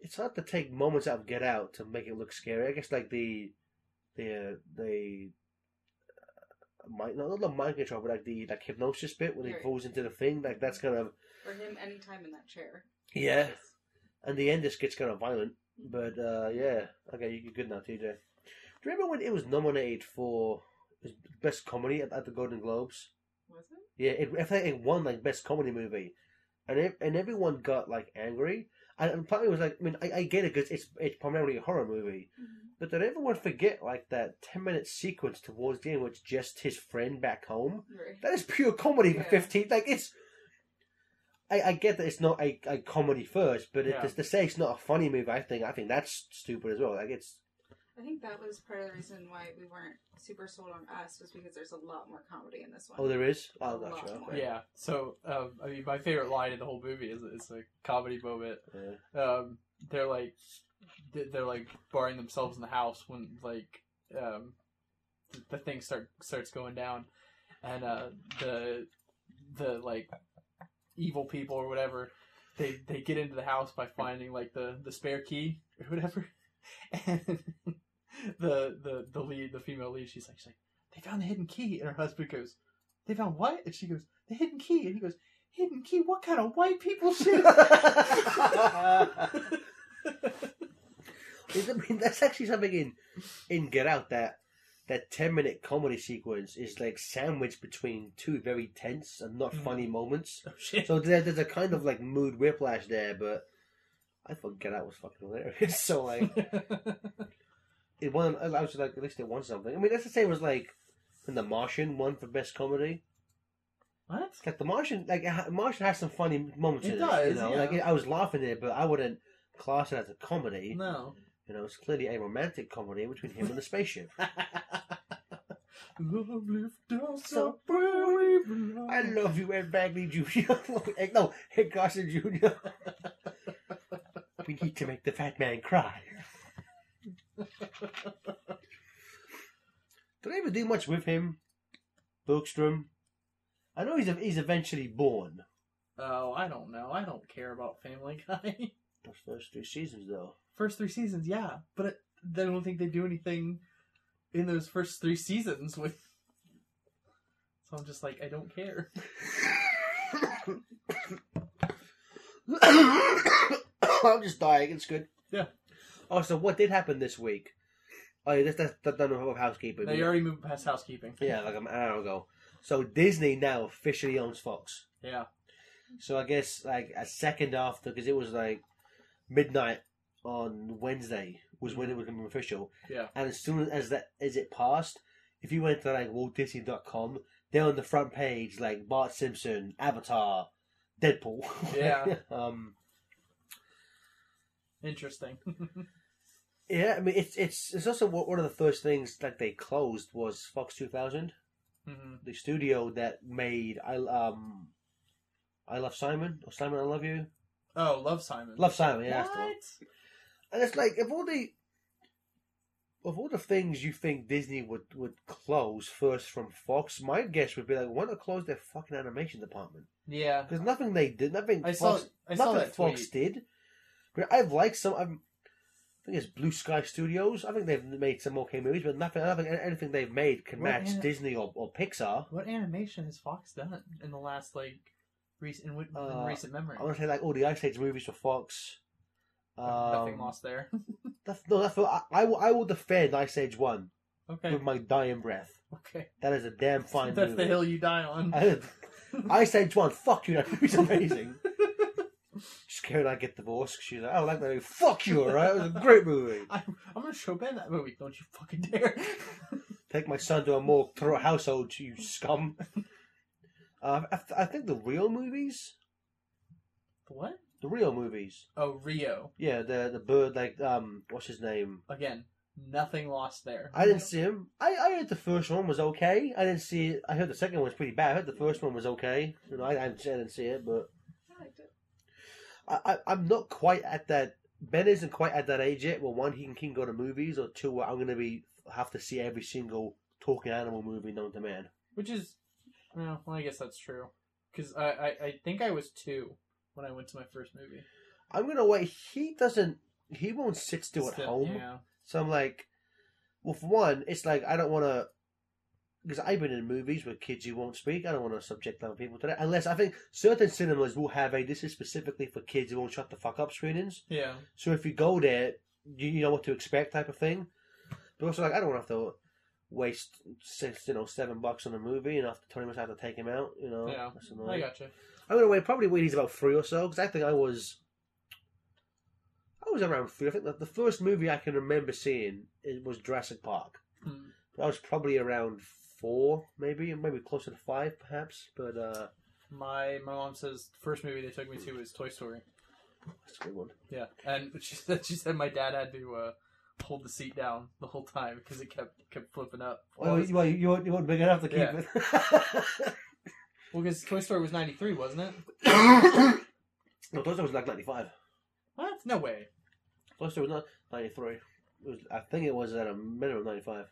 it's hard to take moments out of Get Out to make it look scary. I guess like the the uh, the uh, mind, not the mind control, but like the like hypnosis bit when he Right. falls into the thing. Like that's kind of Or him anytime in that chair. yeah. And the end just gets kind of violent. But uh, yeah, okay, you're good now, TJ. Do you remember when it was nominated for best comedy at, at the Golden Globes? Was it? Yeah, it, I think it won like best comedy movie, and ev- and everyone got like angry. And, and partly was like, I mean, I, I get it because it's it's primarily a horror movie, mm-hmm. but did everyone forget like that ten minute sequence towards the end, which just his friend back home? Right. That is pure comedy for fifteen. Like it's. I, I get that it's not a, a comedy first, but it, Yeah. to, to say it's not a funny movie, I think I think that's stupid as well. Like it's I think that was part of the reason why we weren't super sold on us was because there's a lot more comedy in this one. oh there is oh A lot more. okay. Yeah. So, um, I mean, my favorite line in the whole movie is it's a comedy moment. Yeah. Um, they're like, th- they're like barring themselves in the house when like, um, th- the thing start starts going down, and uh, the the like evil people or whatever, they they get into the house by finding like the the spare key or whatever, and the the the lead the female lead she's like she's like they found the hidden key and her husband goes they found what and she goes the hidden key and he goes hidden key what kind of white people shit I mean, that's actually something in in Get Out that that ten minute comedy sequence is like sandwiched between two very tense and not Mhm. funny moments. oh So there, there's a kind of like mood whiplash there, but I thought Get Out was fucking hilarious. So like it won. I was like at least it won something. I mean, that's the same as like when The Martian won for best comedy. what Like The Martian, like Martian has some funny moments It in does, it. You know, yeah. like I was laughing at it, but I wouldn't class it as a comedy. no You know, it's clearly a romantic comedy between him and the spaceship. Love lift us So up where we. I love you, Ed Begley Jr. No, Ed Carson Jr. we need to make the fat man cry. Did I ever do much with him? Bergstrom? I know he's he's eventually born. Oh, I don't know. I don't care about Family Guy. Those first three seasons, though. First three seasons, yeah, but it, I don't think they do anything in those first three seasons with. So I'm just like, I don't care. I'm just dying. It's good. Yeah. Oh, so what did happen this week? Oh, yeah, that's, that's, that's done with housekeeping. They already moved past housekeeping. Yeah, like an hour ago. So Disney now officially owns Fox. Yeah. So I guess like a second after, because it was like midnight on Wednesday was when it was become official. Yeah. And as soon as that as it passed, if you went to like WaltDisney.com, they're on the front page like Bart Simpson, Avatar, Deadpool. Yeah. um. Interesting. Yeah, I mean it's it's it's also one one of the first things that they closed was Fox 2000. hmm the studio that made I um I love Simon or Simon I love you Oh, love Simon. love Simon yeah that's the one. What? and it's like of all the of all the things you think Disney would would close first from Fox my guess would be like why not close their fucking animation department Yeah. because nothing they did nothing I saw. Fox, I saw nothing that Fox tweet. did but I've liked some I'm, I think it's Blue Sky Studios I think they've made some okay movies but nothing I don't think anything they've made can What match ani- Disney or, or Pixar What animation has Fox done in the last like recent in, Uh, recent memory? I want to say like all the Ice Age movies for Fox. Nothing Um, lost there. That's, no, that's I, I, will, I will defend Ice Age One okay. with my dying breath. Okay. That is a damn fine That's movie. the hill you die on. I- Ice Age One, fuck you, that movie's amazing. Scared I'd get divorced. She's like, "I like that movie. Fuck you, alright? It was a great movie. I'm, I'm gonna show Ben that movie. Don't you fucking dare. Take my son to a more thorough household, you scum." Uh, I, th- I think the real movies, what? the real movies, Oh, Rio. yeah, the the bird, like um, what's his name? Again, nothing lost there. I didn't see him. I, I heard the first one was okay. I didn't see it. I heard the second one was pretty bad. I heard the first one was okay. You know, I, I didn't see it, but I. I, I, I'm not quite at that. Ben isn't quite at that age yet. Where one, he can, can go to movies, or two, where I'm going to be have to see every single talking animal movie known to man. Which is, well, I guess that's true. Because I, I, I think I was two when I went to my first movie. I'm going to wait. He doesn't. He won't sit still at Still- home. Yeah. So I'm like, well, for one, it's like I don't want to. Because I've been in movies with kids who won't speak. I don't want to subject other people to that. Unless I think certain cinemas will have a this is specifically for kids who won't shut the fuck up screenings. Yeah. So if you go there, you, you know what to expect type of thing. But also, like, I don't want to have to waste six, you know, seven bucks on a movie and after twenty minutes I have to take him out. You know, Yeah. I annoying. gotcha. I'm gonna wait. Probably wait. He's about three or so because I think I was. I was around three. I think the, the first movie I can remember seeing it was Jurassic Park. Hmm. I was probably around four, maybe, maybe closer to five, perhaps. But uh, My my mom says the first movie they took me to was Toy Story. that's a good one. Yeah, and she said she said my dad had to uh, hold the seat down the whole time because it kept kept flipping up. Well, Well, you, well, you, weren't- you weren't big enough to keep Yeah. it. because Toy Story was ninety three, wasn't it? no, Toy Story was like ninety-five. What? No way. Toy Story was not ninety-three. It was, I think it was at a minimum ninety-five.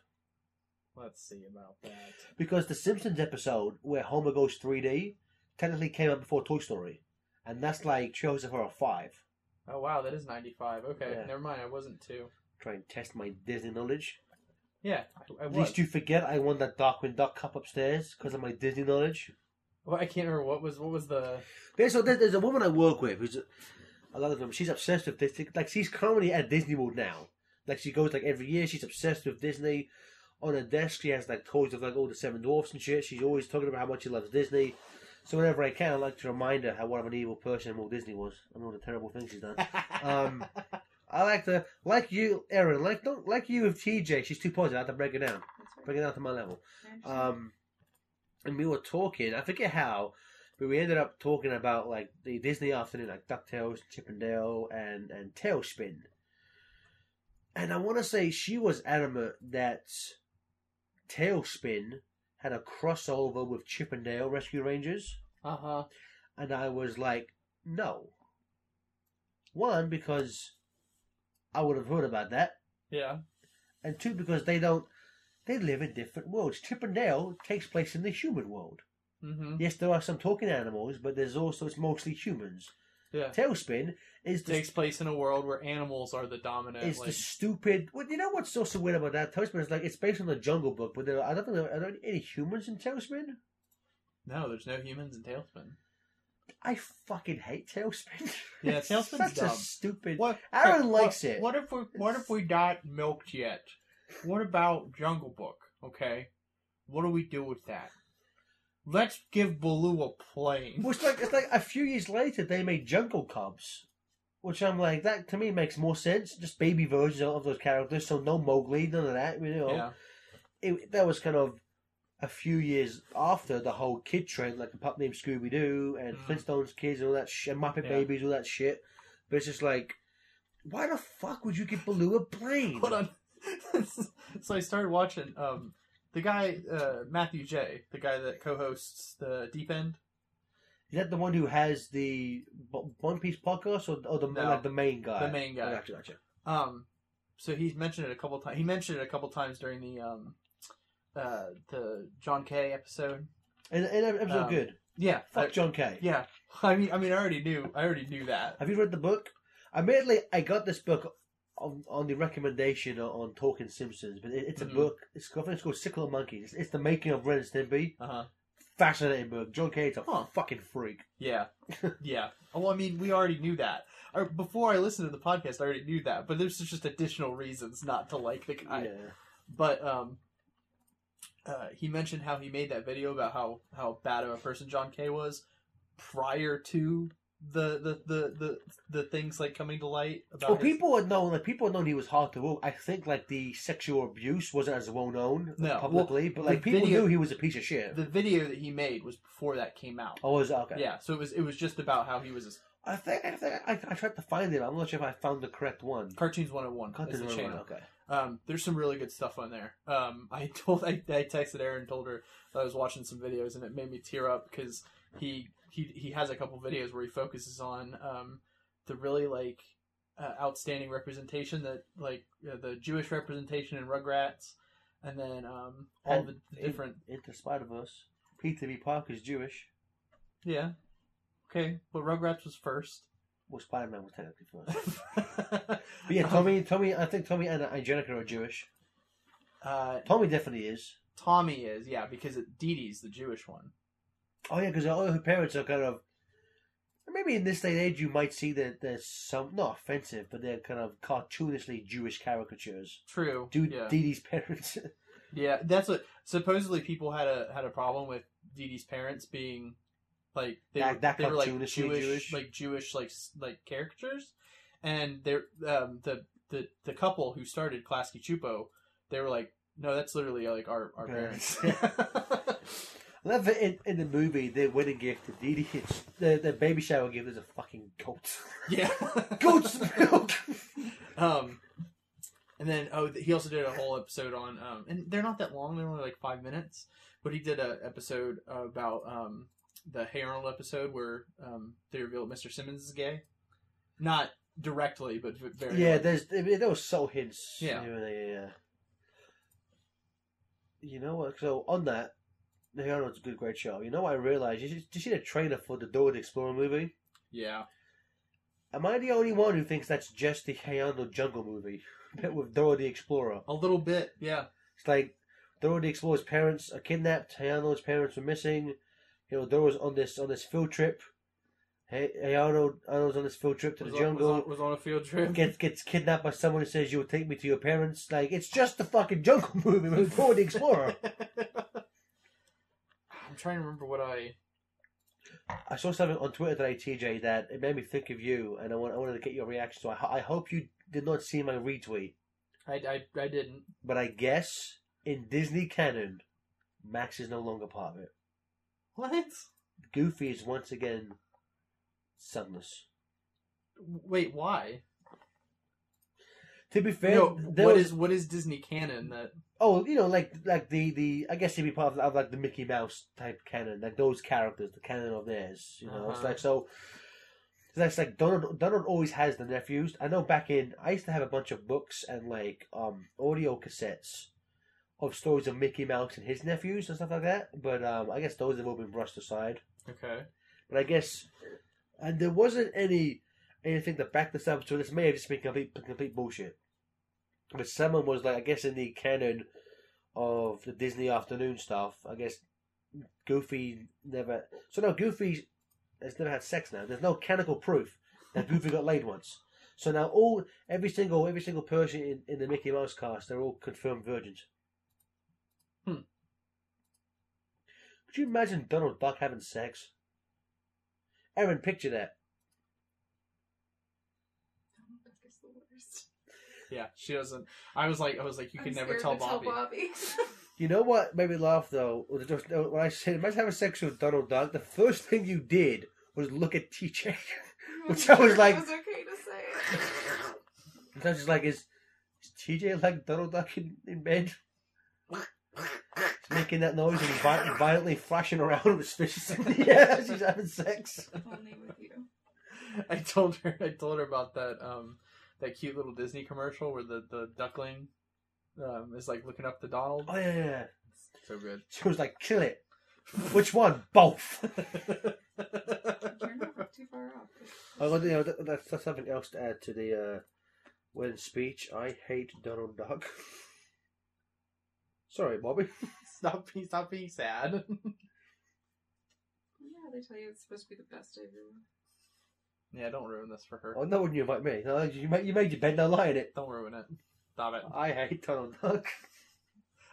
Let's see about that. Because the Simpsons episode where Homer goes 3D technically came out before Toy Story. And that's like Joseph for a 5. Oh wow, that is ninety five. Okay, Yeah. never mind. I wasn't two. Try and test my Disney knowledge. Yeah, I, I was. Lest you forget I won that Darkwing Duck Cup upstairs because of my Disney knowledge. Well, I can't remember what was what was the. Yeah, so there's, there's a woman I work with who's a lot of them. She's obsessed with Disney. Like she's currently at Disney World now. Like she goes like every year. She's obsessed with Disney. On her desk, she has like toys of like all the Seven Dwarfs and shit. She's always talking about how much she loves Disney. So whenever I can, I like to remind her how what of an evil person Walt Disney was and all the terrible things he's done. Um, I like to like you, Erin. Like don't like you with TJ. She's too positive. I have to break it down. Right. Bring it down to my level. Um, and we were talking. I forget how, but we ended up talking about like the Disney afternoon, like Ducktales, Chip 'n Dale, and and TaleSpin. And I want to say she was adamant that TaleSpin had a crossover with Chip 'n Dale Rescue Rangers, uh huh. and I was like, no. One because I would have heard about that, Yeah. and two because they don't. They live in different worlds. Chip 'n Dale takes place in the human world. Mm-hmm. Yes, there are some talking animals, but there's also it's mostly humans. Yeah. TaleSpin is the Takes place in a world where animals are the dominant. is like, the stupid. Well, you know what's so so weird about that? TaleSpin is like it's based on the Jungle Book, but there I don't think there are, there any humans in TaleSpin. no, there's no humans in TaleSpin. I fucking hate TaleSpin. Yeah, TaleSpin's such a dumb. stupid. What? Erin what- likes it. What if we What if we not milked yet? What about Jungle Book? Okay, what do we do with that? Let's give Baloo a plane. Which like it's like a few years later they made Jungle Cubs, which I'm like that to me makes more sense. Just baby versions of those characters, so no Mowgli, none of that. You know, Yeah, it, that was kind of a few years after the whole kid trend, like the pup named Scooby Doo and Mm. Flintstones kids and all that shit, Muppet Yeah. Babies, all that shit. But it's just like, why the fuck would you give Baloo a plane? hold on. so I started watching um the guy uh, Matthew J, the guy that co-hosts the Deep End. Is that the one who has the B- One Piece podcast, or, or the No. like the main guy? The main guy. Gotcha, gotcha. Um, so he's mentioned it a couple times. He mentioned it a couple times during the um uh the John K. episode. And, and episode Um, good. Yeah, Fuck I- John K. yeah. I mean, I mean, I already knew. I already knew that. Have you read the book? Admittedly, I got this book on, on the recommendation on, on Talking Simpsons, but it, it's Mhm. a book. It's, I think it's called Sick Little Monkeys. It's, it's the making of Ren and Stimpy. Uh huh. Fascinating book. John a Huh. fucking freak. Yeah, yeah. Well, I mean, we already knew that. Or before I listened to the podcast, I already knew that. But there's just additional reasons not to like the guy. yeah. But um, uh, he mentioned how he made that video about how how bad of a person John K. was prior to the the the the, the things like coming to light about Well, his- people had known, like people had known he was hard to work. I think like the sexual abuse wasn't as well known No, publicly, but like people video- knew he was a piece of shit. the video that he made was before that came out. oh, was okay? Yeah, so it was it was just about how he was a I think I think I, I tried to find it. I'm not sure if I found the correct one. Cartoons 101 Content is the one, channel. Okay. Um, there's some really good stuff on there. Um, I told I, I texted Erin, told her that I was watching some videos, and it made me tear up because he he he has a couple videos where he focuses on um, the really like uh, outstanding representation that like uh, the Jewish representation in Rugrats, and then um, all And the, the different Into Spider Verse. Peter B. Parker's Jewish. yeah. Okay, but Rugrats was first. Well, Spider Man was technically first. But yeah, Tommy, Tommy, I think Tommy and Angelica are Jewish. Uh, Tommy definitely is. Tommy is yeah because it, Didi's the Jewish one. Oh yeah, because all her parents are kind of. Maybe in this day and age, you might see that there's some not offensive, but they're kind of cartoonishly Jewish caricatures. True. Dude, yeah. Didi's parents. Yeah, that's what. Supposedly, people had a had a problem with Didi's parents being like they That- were that they were like Jewish, Jewish? like Jewish like like caricatures, and they're um, the the the couple who started Klasky Csupo, they were like, no, that's literally like our our parents. I love that in, in the movie, their wedding gift to Didi, it's, the, the baby shower gift is a fucking goat. yeah, Goat's milk! Um, and then oh, he also did a whole episode on um, and they're not that long; they're only like five minutes. But he did an episode about um the Hey Arnold episode where um they revealed Mr. Simmons is gay, not directly, but very yeah, there's there was so hints. Yeah. here and there, yeah. You know what? So on that, the Arnold's a good, great show. You know what I realized? You, did you see the trailer for the Dora the Explorer movie? yeah. Am I the only one who thinks that's just the Hey Arnold Jungle movie with Dora the Explorer? A little bit, yeah. It's like Dora the Explorer's parents are kidnapped. Hey Arnold's parents are missing. You know, Dora's on this on this field trip. Hey, Arnold, Arnold's on this field trip to Was the on, jungle. was, on, was on a field trip. gets gets kidnapped by someone who says you'll take me to your parents. Like it's just the fucking jungle movie with Dora the Explorer. Trying to remember what I. I saw something on Twitter today, TJ, that it made me think of you, and I, want, I wanted to get your reaction. So I, I hope you did not see my retweet, I, I, I didn't. but I guess in Disney canon, Max is no longer part of it. What? Goofy is once again sunless. Wait, why? To be fair, no, there what was is what is Disney canon that? Oh, you know, like like the the I guess he'd be part of, of like the Mickey Mouse type canon, like those characters, the canon of theirs. You know, it's Uh-huh. like so. That's like Donald. Donald always has the nephews. I know back in I used to have a bunch of books and like um audio cassettes of stories of Mickey Mouse and his nephews and stuff like that. But um I guess those have all been brushed aside. Okay. But I guess and there wasn't any anything to back this up. So this may have just been complete complete bullshit. But someone was like, I guess in the canon of the Disney afternoon stuff, I guess Goofy never. So no, Goofy has never had sex. Now there's no canonical proof that Goofy got laid once. So now all every single every single person in, in the Mickey Mouse cast, they're all confirmed virgins. Hmm. Could you imagine Donald Duck having sex? Erin, picture that. Duck is the worst. Yeah, she doesn't. I was like, I was like, you I'm could never tell to Bobby. Bobby. You know what made me laugh though? When I said, imagine having sex with Donald Duck, the first thing you did was look at TJ. Which I was It like- was okay to say. And I was just like, is, is TJ like Donald Duck in, in bed? He's making that noise and vi- violently flashing around with his fists in the air as he's having sex. Only with you. I told her, I told her about that, um, that cute little Disney commercial where the the duckling, um, is like looking up to Donald. Oh yeah, yeah, yeah. So good. She was like, kill it. Which one? Both. You're not too far off. I want you know, that, that's, that's something else to add to the uh, when speech. I hate Donald Duck. Sorry, Bobby. stop being, stop being sad. Yeah, they tell you it's supposed to be the best ever. Yeah, don't ruin this for her. Oh, no, one you invite me. No, you made you made your bed, now lie in it. Don't ruin it. Stop it. I hate Donald Duck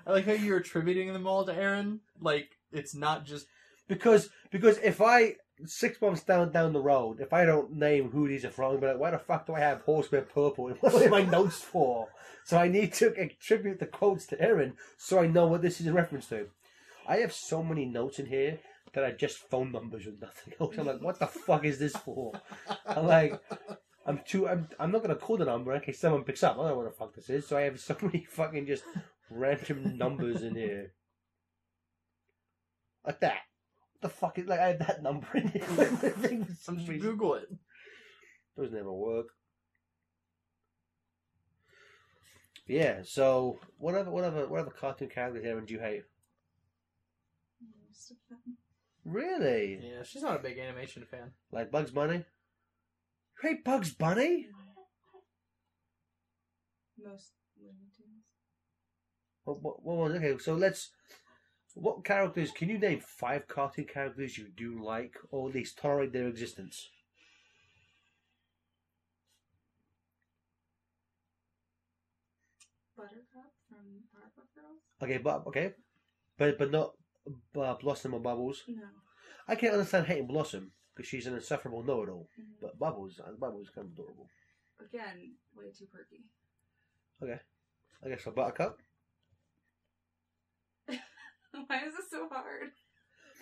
I like how you're attributing them all to Erin. Like it's not just because because if I six months down down the road, if I don't name who these are from, but like, why the fuck do I have Horseman Purple? And what are my notes for? So I need to attribute the quotes to Erin so I know what this is in reference to. I have so many notes in here that are just phone numbers with nothing else. I'm like, what the fuck is this for? I'm like, I'm too. I'm. I'm not gonna call the number in case someone picks up. I don't know what the fuck this is. So I have so many fucking just random numbers in here, like that. What the fuck is like? I have that number in here. some Just reason. Google it. Those never work. Yeah. So whatever, whatever, whatever cartoon character here do you hate? Most of them. Really? Yeah, she's not a big animation fan. Like Bugs Bunny? You hate Bugs Bunny? Most Looney Tunes. What, what, what okay? So let's. What characters can you name? Five cartoon characters you do like, or at least tolerate their existence. Buttercup from Powerpuff Girls? Okay, but okay, but but not uh, Blossom or Bubbles. No. I can't understand hating Blossom because she's an insufferable know-it-all. Mhm. But Bubbles, uh, Bubbles is kind of adorable. Again, way too perky. Okay, I guess for Buttercup. Why is this so hard?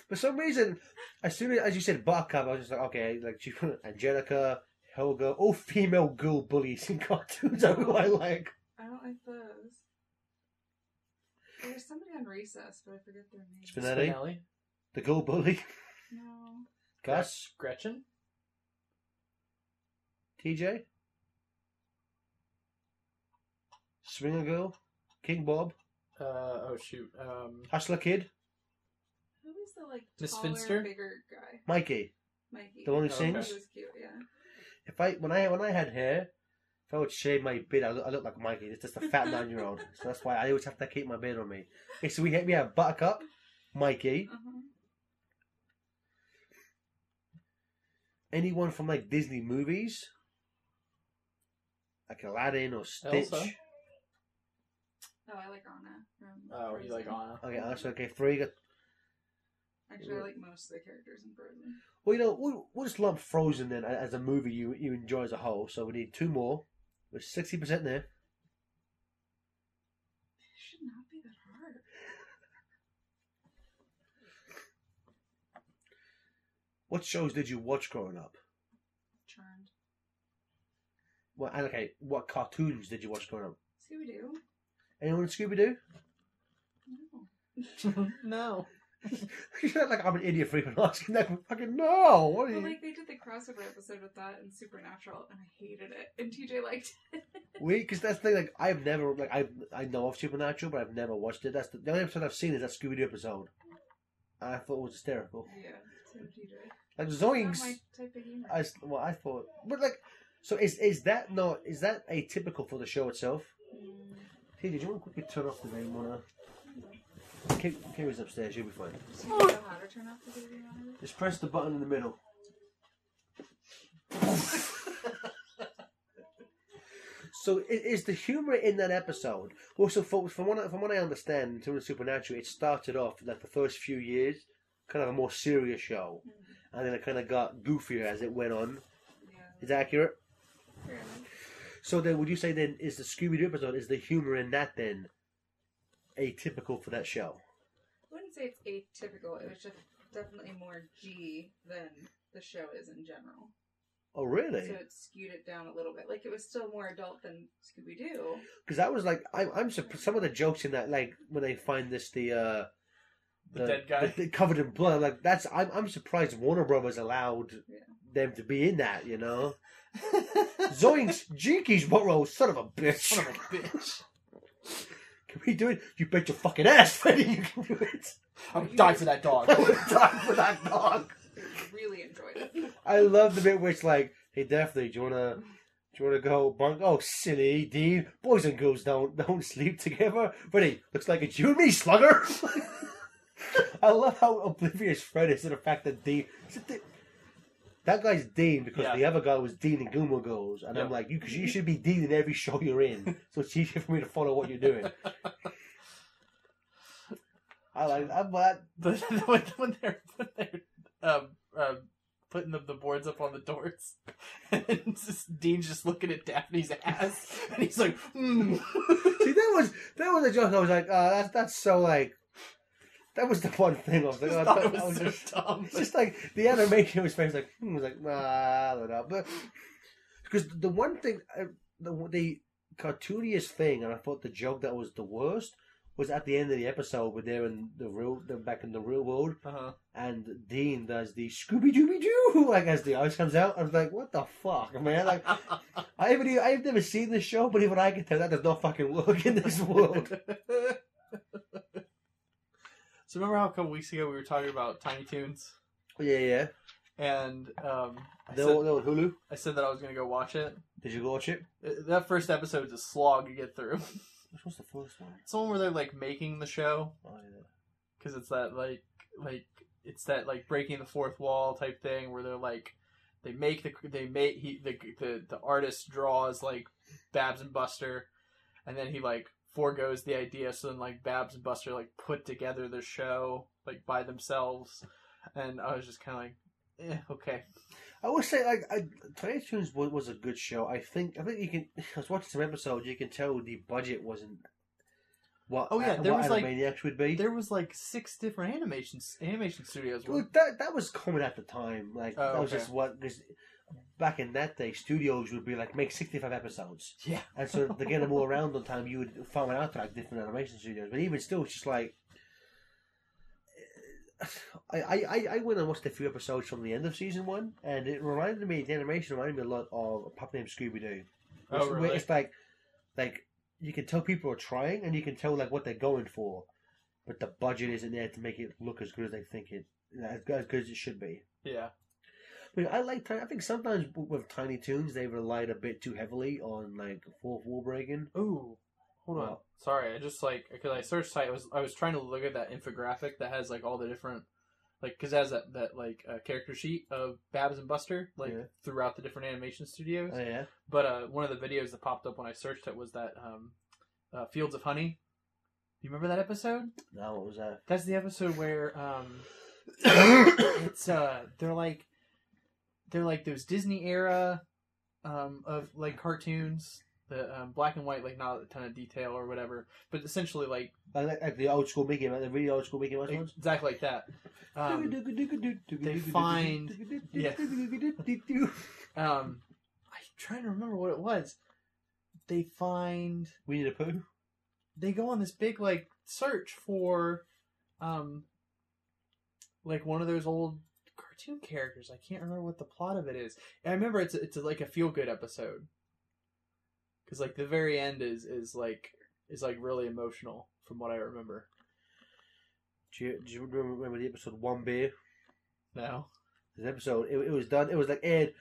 For some reason, as soon as, as you said Buttercup, I was just like, okay, like she, Angelica, Helga, all female girl bullies in cartoons are who I like. I don't like those. There's somebody on recess, but I forget their name. Spinelli, Spinelli. the girl bully, No. Gus, Gretchen. TJ, Swinger Girl, King Bob, Uh, oh shoot. Um, Hustler Kid, Who is the like Miss taller, Finster? bigger guy? Mikey. Mikey. The one who Oh, sings? He was cute, yeah. If I when I when I had hair, if I would shave my beard, I look, I look like Mikey. It's just a fat nine year old. So that's why I always have to keep my beard on me. Okay, so we have, we have Buttercup, Mikey, Uh-huh. anyone from like Disney movies, like Aladdin or Stitch. Elsa? Oh, I like Anna. From oh, you like Frozen. Anna. Okay, so okay, three. Got, Actually, I like most of the characters in Frozen. well, you know, we'll, we'll just lump Frozen then as a movie you you enjoy as a whole. So we need two more. We're sixty percent there. It should not be that hard. What shows did you watch growing up? Charmed. What and okay, what cartoons did you watch growing up? Scooby Doo? Anyone Scooby Doo? No. no. You're not like I'm an idiot for even asking that. Fucking no. What are Well, you? like they did the crossover episode with that and Supernatural, and I hated it. And TJ liked it. We because that's the thing. Like I've never like I I know of Supernatural, but I've never watched it. That's the, the only episode I've seen is that Scooby Doo episode. I thought it was hysterical. yeah, so TJ. Like Zoinks. my type of humor. I well I thought, but like, so is is that not is that atypical for the show itself? Mm, Hey, did you want to quickly turn off the game on Kim, Kim upstairs. You'll be fine. do you know how to turn off the baby? Just press the button in the middle. so is the humor in that episode? Also, so for, from what I, from what I understand, in terms of Supernatural, it started off like the first few years, kind of a more serious show, Mm, and then it kind of got goofier as it went on. yeah, Is that accurate? So then, would you say then is the Scooby Doo episode is the humor in that then atypical for that show? I wouldn't say it's atypical. It was just definitely more G than the show is in general. Oh, really? So it skewed it down a little bit. Like it was still more adult than Scooby Doo. Because I was like, I'm, I'm surprised. Some of the jokes in that, like when they find this, the uh, The dead guy? the- the covered in blood. Like that's, I'm, I'm surprised Warner Brothers allowed Yeah. them to be in that. You know, Zoinks, Jinkies, Burrow, son of a bitch. Son of a bitch. Can we do it? You bet your fucking ass, Freddy. You can do it. I would die for that dog. I would die for that dog. Really enjoyed it. I love the bit where it's like, hey, Daphne, do you wanna, do you wanna go bunk? Oh, silly Dean. Boys and girls don't don't sleep together. But he looks like it's you and me, slugger. I love how oblivious Fred is to the fact that Dean. is it Dean- That guy's Dean because Yeah. the other guy was Dean in Gilmore Girls, and I'm Yeah. like, you, cause you should be Dean in every show you're in, so it's easier for me to follow what you're doing. Like, I'm glad. When, they're when they're um, um, putting the, the boards up on the doors, and just, Dean's just looking at Daphne's ass, and he's like, hmm. See, that was that was a joke. I was like, oh, that's that's so like. That was the one thing I was like, I oh, thought that- it was was so just, dumb. it's just like the animation was his like, hmm, was like, nah, I don't know, but because the one thing, uh, the the cartooniest thing, and I thought the joke that was the worst was at the end of the episode where they're in the real, they're back in the real world, uh-huh. and Dean does the Scooby Dooby Doo like as the ice comes out. I was like, what the fuck, man? Like, I even, I've never seen this show, but even I can tell that does not fucking work in this world. so remember how a couple weeks ago we were talking about Tiny Toons, yeah, yeah. and um, I, They're, said, they're Hulu. I said that I was gonna go watch it. Did you go watch it? Uh, That first episode is a slog to get through. Which was the first one? It's the one where they're like making the show Oh, yeah. because it's that like like it's that like breaking the fourth wall type thing where they're like they make the they make he the the, the artist draws like Babs and Buster, and then he like foregoes the idea. So then like Babs and Buster like put together the show like by themselves, and I was just kind of like, eh, okay, I would say like I, Toons was, was a good show. I think I think you can. I was watching some episodes. You can tell the budget wasn't what. Oh, yeah, there what was, like- Animaniacs would be. there was like six different animation animation studios. Well, that that was common at the time. Like Oh, that was okay. just what because back in that day, studios would be like make sixty five episodes, Yeah, and so to get them all around on time, you would farm it out to like different animation studios. But even still, it's just like. I, I, I went and watched a few episodes from the end of season one, and it reminded me. The animation reminded me a lot of a pup named Scooby Doo. Oh, really? It's like, like you can tell people are trying, and you can tell like what they're going for, but the budget isn't there to make it look as good as they think it, as good as, good as it should be. yeah. I I like. I think sometimes with Tiny Toons they relied a bit too heavily on like fourth wall breaking. Ooh, hold on. What? Sorry, I just like because I searched. I was I was trying to look at that infographic that has like all the different like because it has that that like uh, character sheet of Babs and Buster like Yeah. throughout the different animation studios. Oh yeah, But uh, one of the videos that popped up when I searched it was that um, uh, Fields of Honey. You remember that episode? no, what was that? That's the episode where um, it's uh they're like they're like those Disney era um of like cartoons the um, black and white like not a ton of detail or whatever but essentially like Like, like, like the old school Mickey Mouse, the really old school Mickey Mouse ones. exactly like that um, they find- yeah. um I'm trying to remember what it was they find Winnie the Pooh. they go on this big like search for um like one of those old cartoon characters. I can't remember what the plot of it is. And I remember it's it's like a feel good episode because like the very end is is like is like really emotional from what I remember. Do you, do you remember, the episode One Beer? No, This episode, it, it was done. It was like aired,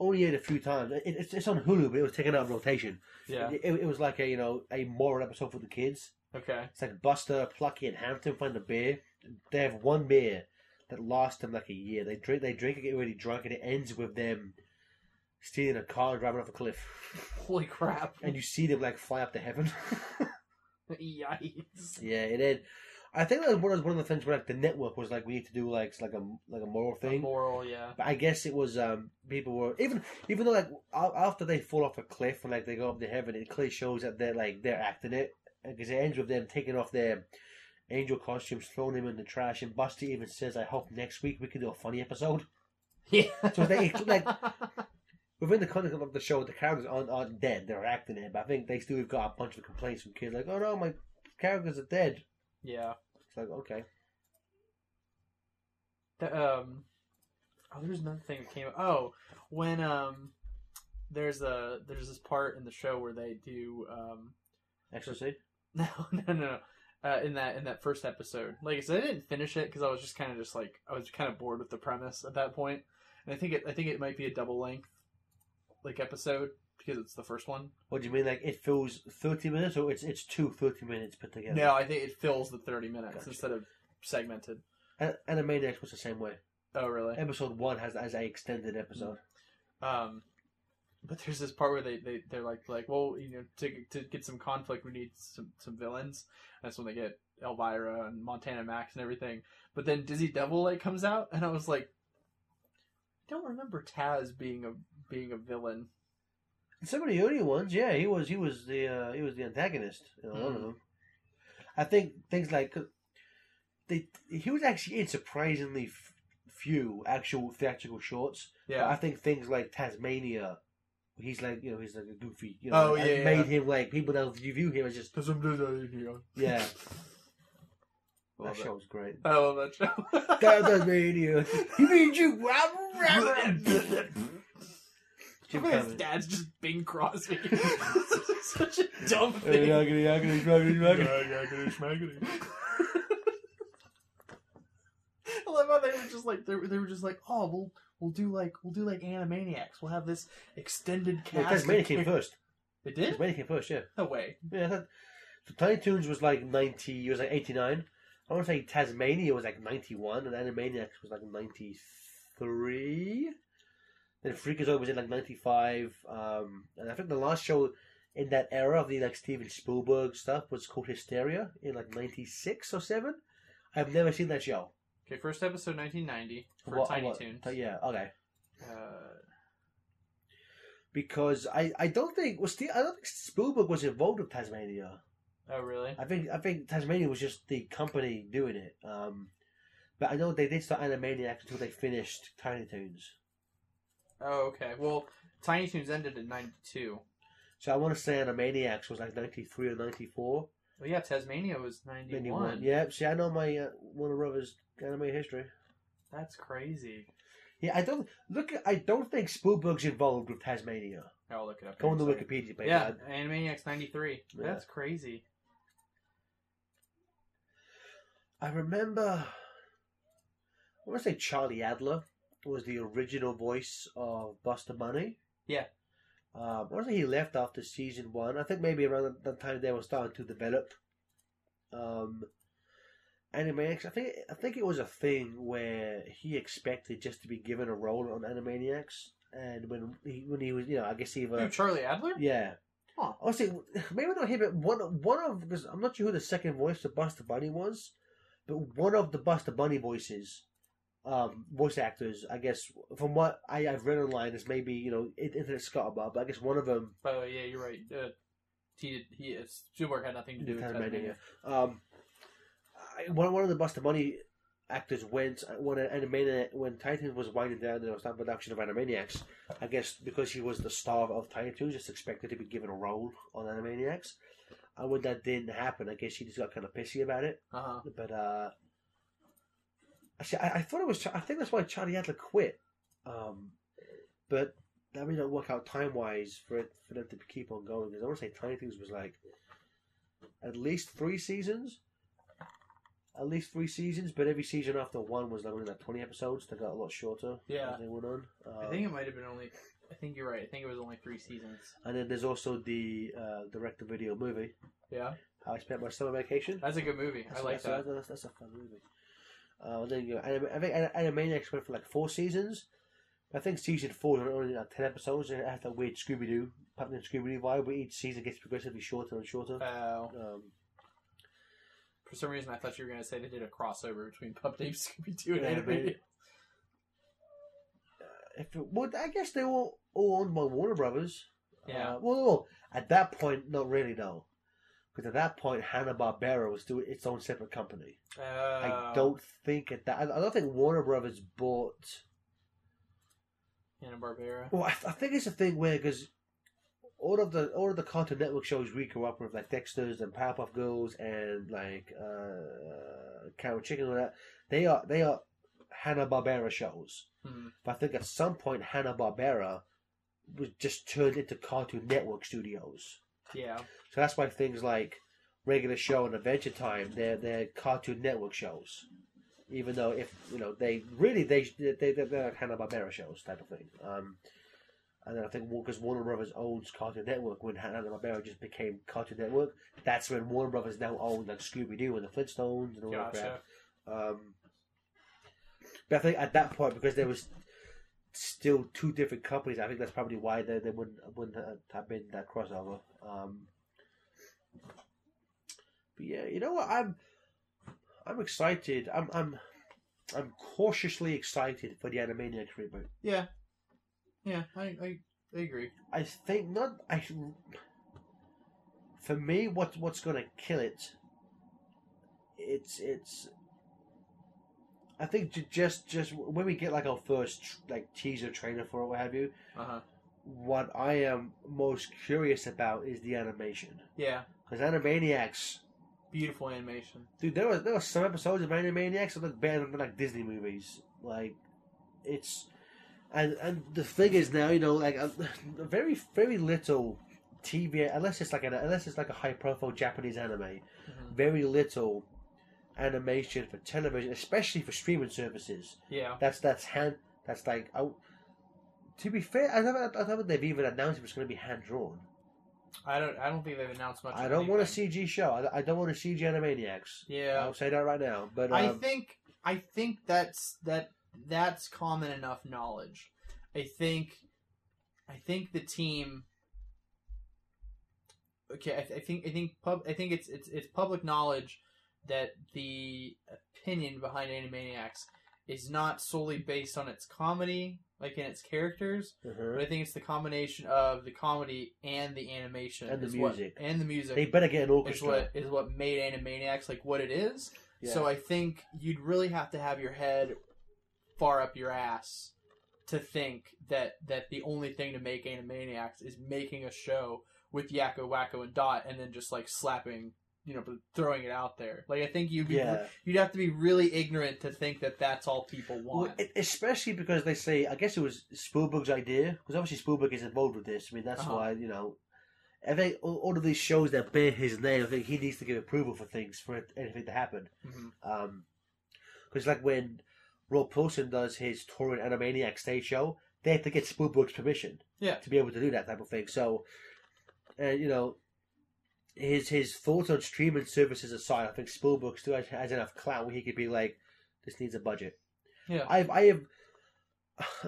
only aired a few times. It, it's, it's on Hulu, but it was taken out of rotation. yeah, It, it was like a you know a moral episode for the kids. okay, It's like Buster, Plucky, and Hampton find a beer. They have one beer that lasts them like a year. They drink, they drink, and get really drunk, and it ends with them stealing a car and driving off a cliff. holy crap! And you see them like fly up to heaven. Yikes! yeah, it did. I think that was one of one of the things where like the network was like we need to do like like a like a moral A thing. moral, yeah, But I guess it was um people were even even though like after they fall off a cliff and like they go up to heaven, it clearly shows that they're like they're acting it because it ends with them taking off their angel costumes, throwing them in the trash, and Buster even says, "I hope next week we can do a funny episode." yeah. So they like within the context of the show, the characters aren't, aren't dead; they're acting it. But I think they still have got a bunch of complaints from kids like, "Oh no, my characters are dead." yeah. It's like okay, The, um, oh, there's another thing that came. up. Oh, when um, there's a there's this part in the show where they do um, no no no no. Uh, in that in that first episode, like I said, I didn't finish it because I was just kind of just like I was kind of bored with the premise at that point. point, and I think it I think it might be a double length like episode because it's the first one. What do you mean? Like it fills thirty minutes, or it's it's two 30 minutes put together? No, I think it fills the thirty minutes Gotcha. instead of segmented. And, and Animaniacs was the same way. Oh, really? Episode one has as a extended episode. Um, but there's this part where they, they they're like like well you know to to get some conflict we need some some villains. That's when they get Elvira and Montana Max and everything. But then Dizzy Devil like comes out and I was like, I don't remember Taz being a being a villain. Some of the early ones, yeah, he was he was the uh, he was the antagonist in a lot of Mm. them. I think things like they he was actually in surprisingly f- few actual theatrical shorts. But I think things like Tasmania, he's like you know he's like a goofy, you know, Oh, and yeah, made yeah. him like people that view him as just yeah. That Love it. show was great. I love that show. Tasmania, you mean you? Jim His Cummings. dad's just Bing Crosby. Such a dumb Hey, thing. yaggity, yaggity, yaggity, yaggity. I love how they were just like they were, they were just like, oh, we'll we'll do like we'll do like Animaniacs. We'll have this extended Well, cast. Tasmania of came first. It did? Tasmania came first, yeah. No way. Yeah, I thought, so Tiny Toons was like 90, it was like 89. I want to say Tasmania was like 91, and Animaniacs was like 93. Then Freakazoid was in like 95. Um, and I think the last show in that era of the like Steven Spielberg stuff was called Hysteria in like 96 or 7. I've never seen that show. Okay, first episode 1990 for What- Tiny what- Toons. Yeah, okay. Uh, Because I, I don't think well, Steve, I don't think Spielberg was involved with Tasmania. oh, really? I think I think Tasmania was just the company doing it. Um, but I know they did start Animaniacs until they finished Tiny Toons. Oh, okay. Well, Tiny Toons ended in 92. So I want to say Animaniacs was like ninety three or ninety four. Well, yeah, Tasmania was 91. Yeah. See, I know my uh, Warner Brothers anime history. That's crazy. Yeah, I don't look. I don't think Spielberg's involved with Tasmania. I'll look it up. Go on the second. Wikipedia page. Yeah, Animaniacs 93. Yeah. That's crazy. I remember. I want to say Charlie Adler was the original voice of Buster Bunny. Yeah. Um, I to say he left after season one. I think maybe around the time they were starting to develop. Um, Animaniacs. I think I think it was a thing where he expected just to be given a role on Animaniacs, and when he when he was you know I guess either Who, Charlie Adler? yeah. Huh. Honestly, maybe not him, but one one of because I'm not sure who the second voice of Buster Bunny was, but one of the Buster Bunny voices, um, voice actors, I guess from what I, I've read online is maybe you know it, internet scuttlebutt, but I guess one of them, By the way, yeah, you're right. Uh, he, he, uh, Spielberg had nothing to do with Tasmania, um, I, one one of the Buster Bunny actors went when Animania when Titans was winding down and there was that production of Animaniacs. I guess because he was the star of Tiny Toons, just expected to be given a role on Animaniacs. And when that didn't happen, I guess he just got kind of pissy about it. Uh huh. But uh, actually, I, I thought it was. I think that's why Charlie Adler quit. Um, but that may not work out time wise for it for them to keep on going. Because I want to say Tiny Toons was like at least three seasons. At least three seasons, but every season after one was like only like twenty episodes. They got a lot shorter Yeah. as they went on. Um, I think it might have been only. I think you're right. I think it was only three seasons. and then there's also the uh, direct-to-video movie. Yeah, How I spent my summer vacation. that's a good movie. I That's- like that's, that. That's, that's a fun movie. Uh, then you know, Anim- I think Anim- Animaniacs went for like four seasons. I think season four is only like ten episodes. And it has that weird Scooby Doo, Puppet Scooby Doo vibe, where each season gets progressively shorter and shorter. Uh, Um, for some reason, I thought you were going to say they did a crossover between Pup Named Scooby Doo and Yeah, Animaniacs. if it, well, I guess they were all owned by Warner Brothers. Yeah. Uh, well, at that point, not really, no. Because at that point, Hanna Barbera was doing its own separate company. I Uh, don't think at that. I don't think Warner Brothers bought. Hanna Barbera. Well, I, I think it's a thing where because all of the all of the Cartoon Network shows we grew up with, like Dexter's and Powerpuff Girls and like uh, Cow and Chicken and all that, they are they are Hanna Barbera shows. Hmm. But I think at some point Hanna Barbera was just turned into Cartoon Network Studios. Yeah. So that's why things like Regular Show and Adventure Time, they're they're Cartoon Network shows. Even though if you know they really they they they're, like Hanna Barbera shows type of thing. Um, and then I think because Warner Brothers owns Cartoon Network, when Hanna Barbera just became Cartoon Network, that's when Warner Brothers now own like Scooby Doo and the Flintstones and all that Gotcha. crap. Um, but I think at that point, because there was still two different companies, I think that's probably why they, they wouldn't wouldn't have been that crossover. Um, but yeah, you know what? I'm I'm excited. I'm I'm I'm cautiously excited for the Animaniacs reboot. Yeah, yeah, I I, I agree. I think not. I for me, what what's going to kill it? It's it's. I think ju- just just when we get like our first like teaser trailer for it, what have you. Uh huh. What I am most curious about is the animation Yeah, because Animaniacs, beautiful animation. dude. There was there were some episodes of Animaniacs that look better than like Disney movies. Like, it's and and the thing is now you know like a, very very little TV unless it's like an unless it's like a high profile Japanese anime. Mhm. Very little animation for television, especially for streaming services. Yeah, That's that's hand. That's like. I, to be fair, I don't, I don't think they've even announced if it's going to be hand drawn. I don't I don't think they've announced much. I don't want a. CG show. I, I don't want a CG Animaniacs. Yeah, I'll say that right now. But I um, think I think that's that that's common enough knowledge. I think I think the team. Okay, I, I think I think pub I think it's it's it's public knowledge that the opinion behind Animaniacs is not solely based on its comedy, like in its characters, uh-huh. but I think it's the combination of the comedy and the animation And the is what- music. and the music they better get an is orchestra. what is what made Animaniacs like what it is. Yeah. So I think you'd really have to have your head far up your ass to think that that the only thing to make Animaniacs is making a show with Yakko, Wakko, and Dot, and then just like slapping, you know, throwing it out there. Like I think you'd be, yeah. you'd have to be really ignorant to think that that's all people Well, want. e- especially because they say, I guess it was Spielberg's idea, because obviously Spielberg is involved with this. I mean, that's Uh-huh. why, you know, I think all, of these shows that bear his name, I think he needs to give approval for things, for anything to happen. Mhm. Um, because like when Rob Paulsen does his touring Animaniac stage show, they have to get Spielberg's permission, Yeah. to be able to do that type of thing. So, uh, you know, his his thoughts on streaming services aside, I think Spielberg still has, has enough clout where he could be like, "This needs a budget." Yeah. I've I have.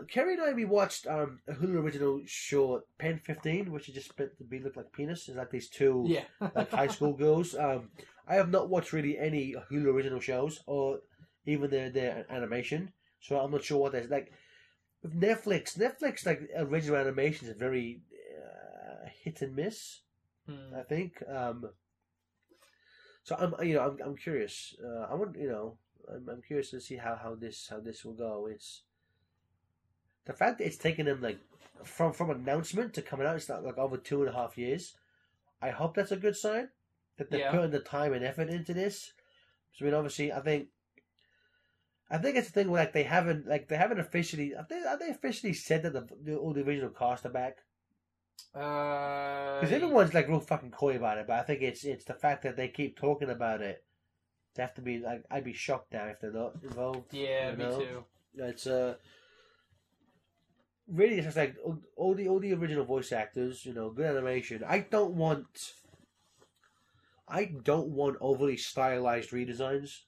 Kerry and I we watched um, a Hulu original short Pen Fifteen, which is just meant to be look like penis. It's like these two yeah. like high school girls. Um, I have not watched really any Hulu original shows or even their their animation, so I'm not sure what that's like. With Netflix, Netflix like original animation is very uh, hit and miss. Hmm. I think. Um, so I'm you know I'm I'm curious. Uh, I want you know I'm, I'm curious to see how, how this how this will go. It's the fact that it's taken them like from from announcement to coming out. It's not like over two and a half years. I hope that's a good sign that they're Yeah. putting the time and effort into this. So I mean, obviously, I think. I think it's a thing where like they haven't like they haven't officially have they, have they officially said that the, the all the original cast are back Uh, because everyone's like real fucking coy about it, but I think it's it's the fact that they keep talking about it. They have to be like I'd be shocked now if they're not involved. yeah, you me know? too. It's uh really it's just like all, all the all the original voice actors, you know, good animation. I don't want I don't want overly stylized redesigns.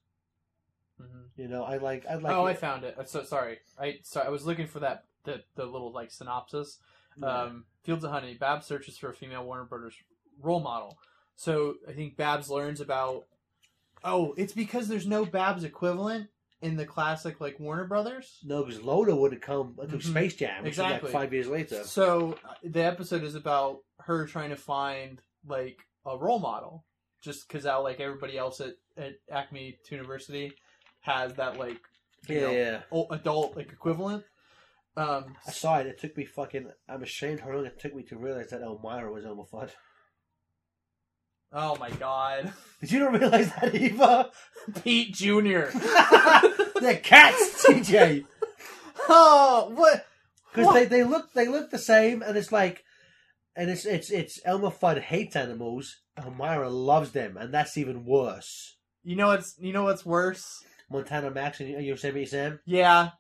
hmm You know, I like I like oh, I found it. Uh, So sorry. I sorry. I was looking for that the the little like synopsis. Um, Fields of Honey. Bab searches for a female Warner Brothers role model. So I think Babs learns about. Oh, it's because there's no Babs equivalent in the classic like Warner Brothers. no, because Lola would have come to Mhm. Space Jam, which Exactly. like five years later. So uh, the episode is about her trying to find like a role model, just because how like everybody else at, at Acme University has that like you Yeah, know, yeah. o- adult like equivalent. Um, Aside, it It took me fucking. I'm ashamed how long it took me to realize that Elmyra was Elmer Fudd. oh my god, Did you not realize that Eva? Pete Junior. They're cats, TJ. oh, what? Because they, they look they look the same, and it's like, and it's it's it's Elmer Fudd hates animals. Elmyra loves them, and that's even worse. You know what's you know what's worse? Montana Max and Yosemite Sam. Yeah,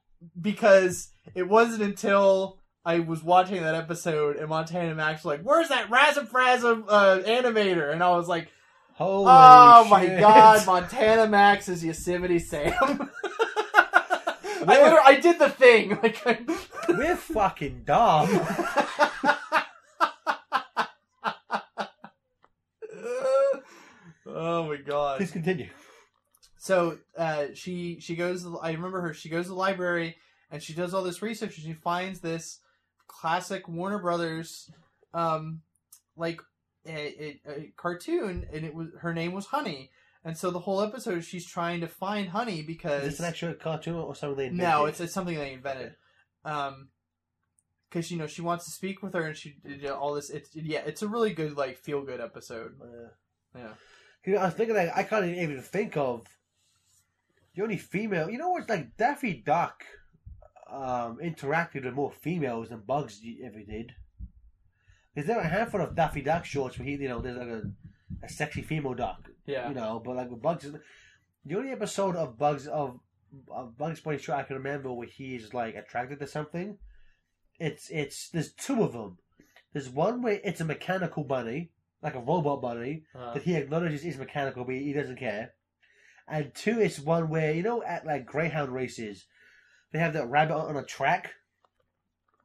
because it wasn't until I was watching that episode and Montana Max was like, "Where's that Razafrazza uh, animator?" And I was like, Holy "Oh my god, Montana Max is Yosemite Sam." I, I did the thing. Like, I... We're fucking dumb. oh my god. Please continue. So uh, she she goes. the- I remember her. She goes to the library and she does all this research and she finds this classic Warner Brothers, um, like a, a, a cartoon, and it was her name was Honey. And so the whole episode, she's trying to find Honey because it's an actual cartoon or something they no, it's, it's something they invented. Um, because you know she wants to speak with her, and she did all this. It's yeah, it's a really good like feel good episode. Yeah. You know, I was thinking I can't even think of the only female. You know what? Like Daffy Duck um, interacted with more females than Bugs ever did. Because there a handful of Daffy Duck shorts where he, you know, there's like a, a sexy female duck, Yeah. you know. But like with Bugs, the only episode of Bugs of, of Bugs Bunny show I can remember where he's like attracted to something. It's it's there's two of them. There's one where it's a mechanical bunny, like a robot bunny, Uh, that he acknowledges is mechanical, but he doesn't care. And two, it's one where you know at like greyhound races, they have that rabbit on a track.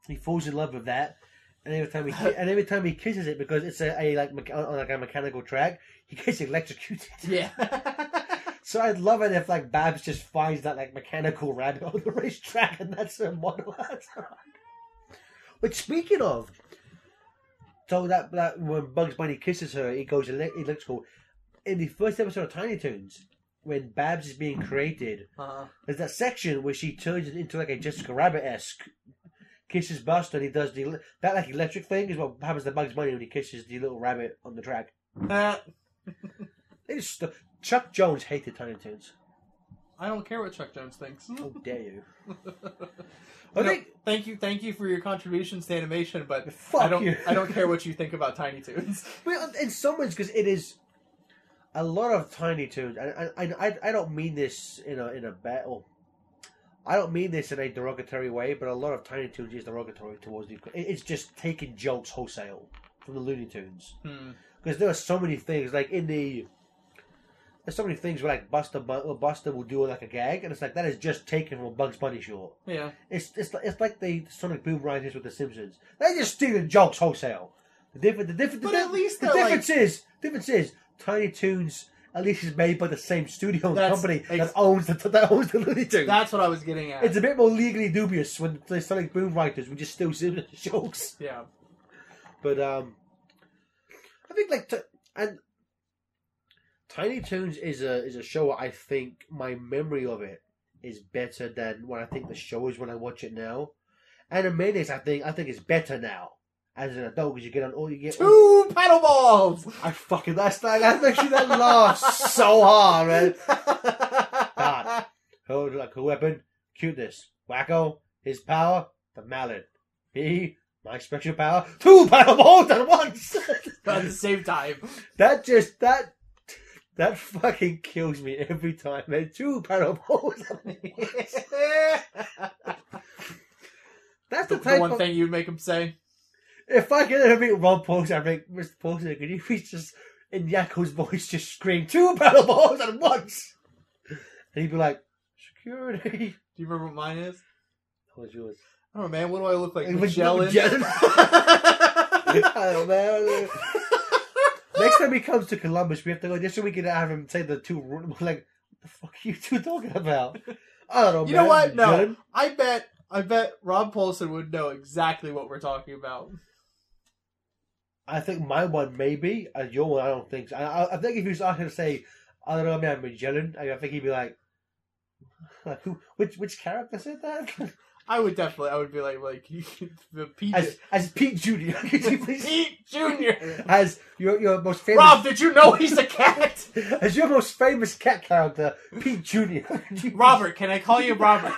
He falls in love with that, and every time he and every time he kisses it because it's a, a like mecha- on like a mechanical track, he gets electrocuted. yeah. So I'd love it if like Babs just finds that like mechanical rabbit on the racetrack, and that's her model. But speaking of, so that that when Bugs Bunny kisses her, he goes ele- electrical. In the first episode of Tiny Toons, when Babs is being created, uh, there's that section where she turns it into like a Jessica Rabbit esque. Kisses Buster, and he does the that like electric thing is what happens to Bugs Bunny when he kisses the little rabbit on the track. uh, just Chuck Jones hated Tiny Toons. I don't care what Chuck Jones thinks. How dare you? I I think thank you, thank you for your contributions to animation, but fuck I don't, you. I don't care what you think about Tiny Toons. Well, in some ways, because it is a lot of Tiny Toons, and I, I, I, I don't mean this in a in a battle. I don't mean this in a derogatory way, but a lot of Tiny Toons is derogatory towards the. It's just taking jokes wholesale from the Looney Tunes Hmm. because there are so many things like in the. There's so many things where like Buster, Bu- Buster will do like a gag, and it's like that is just taken from a Bugs Bunny short. Yeah. It's it's like- it's like the Sonic Boom writers with the Simpsons. They're just stealing jokes wholesale. The different the different But the, at least the they're, like- difference is difference is Tiny Toons at least is made by the same studio and That's company ex- that owns the that owns the Looney Tunes. That's what I was getting at. It's a bit more legally dubious when the like Boom writers would just steal Simpsons jokes. yeah. But um, I think like t- and Tiny Toons is a is a show. I think my memory of it is better than what I think the show is when I watch it now. And Animaniacs, I think I think it's better now as an adult because you get on all you get. Two paddle balls. I fucking that's that that makes you that laugh so hard, man. God. Hold like a weapon, cuteness, Wakko, his power, the mallet. Me, my special power, two paddle balls at once. At the same time. That just that that fucking kills me every time, man. Two paddle balls. That's the, the, the one of. thing you'd make him say. If I get to meet Ron Paulsen, I make Mr. Paulsen. Could you please just in Yakko's voice just scream two paddle balls at once? And he'd be like, "Security." Do you remember what mine is? What's yours? I don't know, man. What do I look like? Magellan? Magellan. I don't know. Next time he comes to Columbus, we have to go just so we can have him say the two. Like, what the fuck are you two talking about? I don't know. You know what? No. Magellan? I bet I bet Rob Paulsen would know exactly what we're talking about. I think my one maybe. Uh, your one, I don't think. So. I, I, I think if he was asking to say, I don't know, man, Magellan, I, I think he'd be like, like who? Which which character said that? I would definitely. I would be like, like the Pete, as as Pete Junior. Could you please? Pete Junior. As your your most famous. Rob, did you know he's a cat? As your most famous cat character, Pete Junior. Robert, can I call you Robert?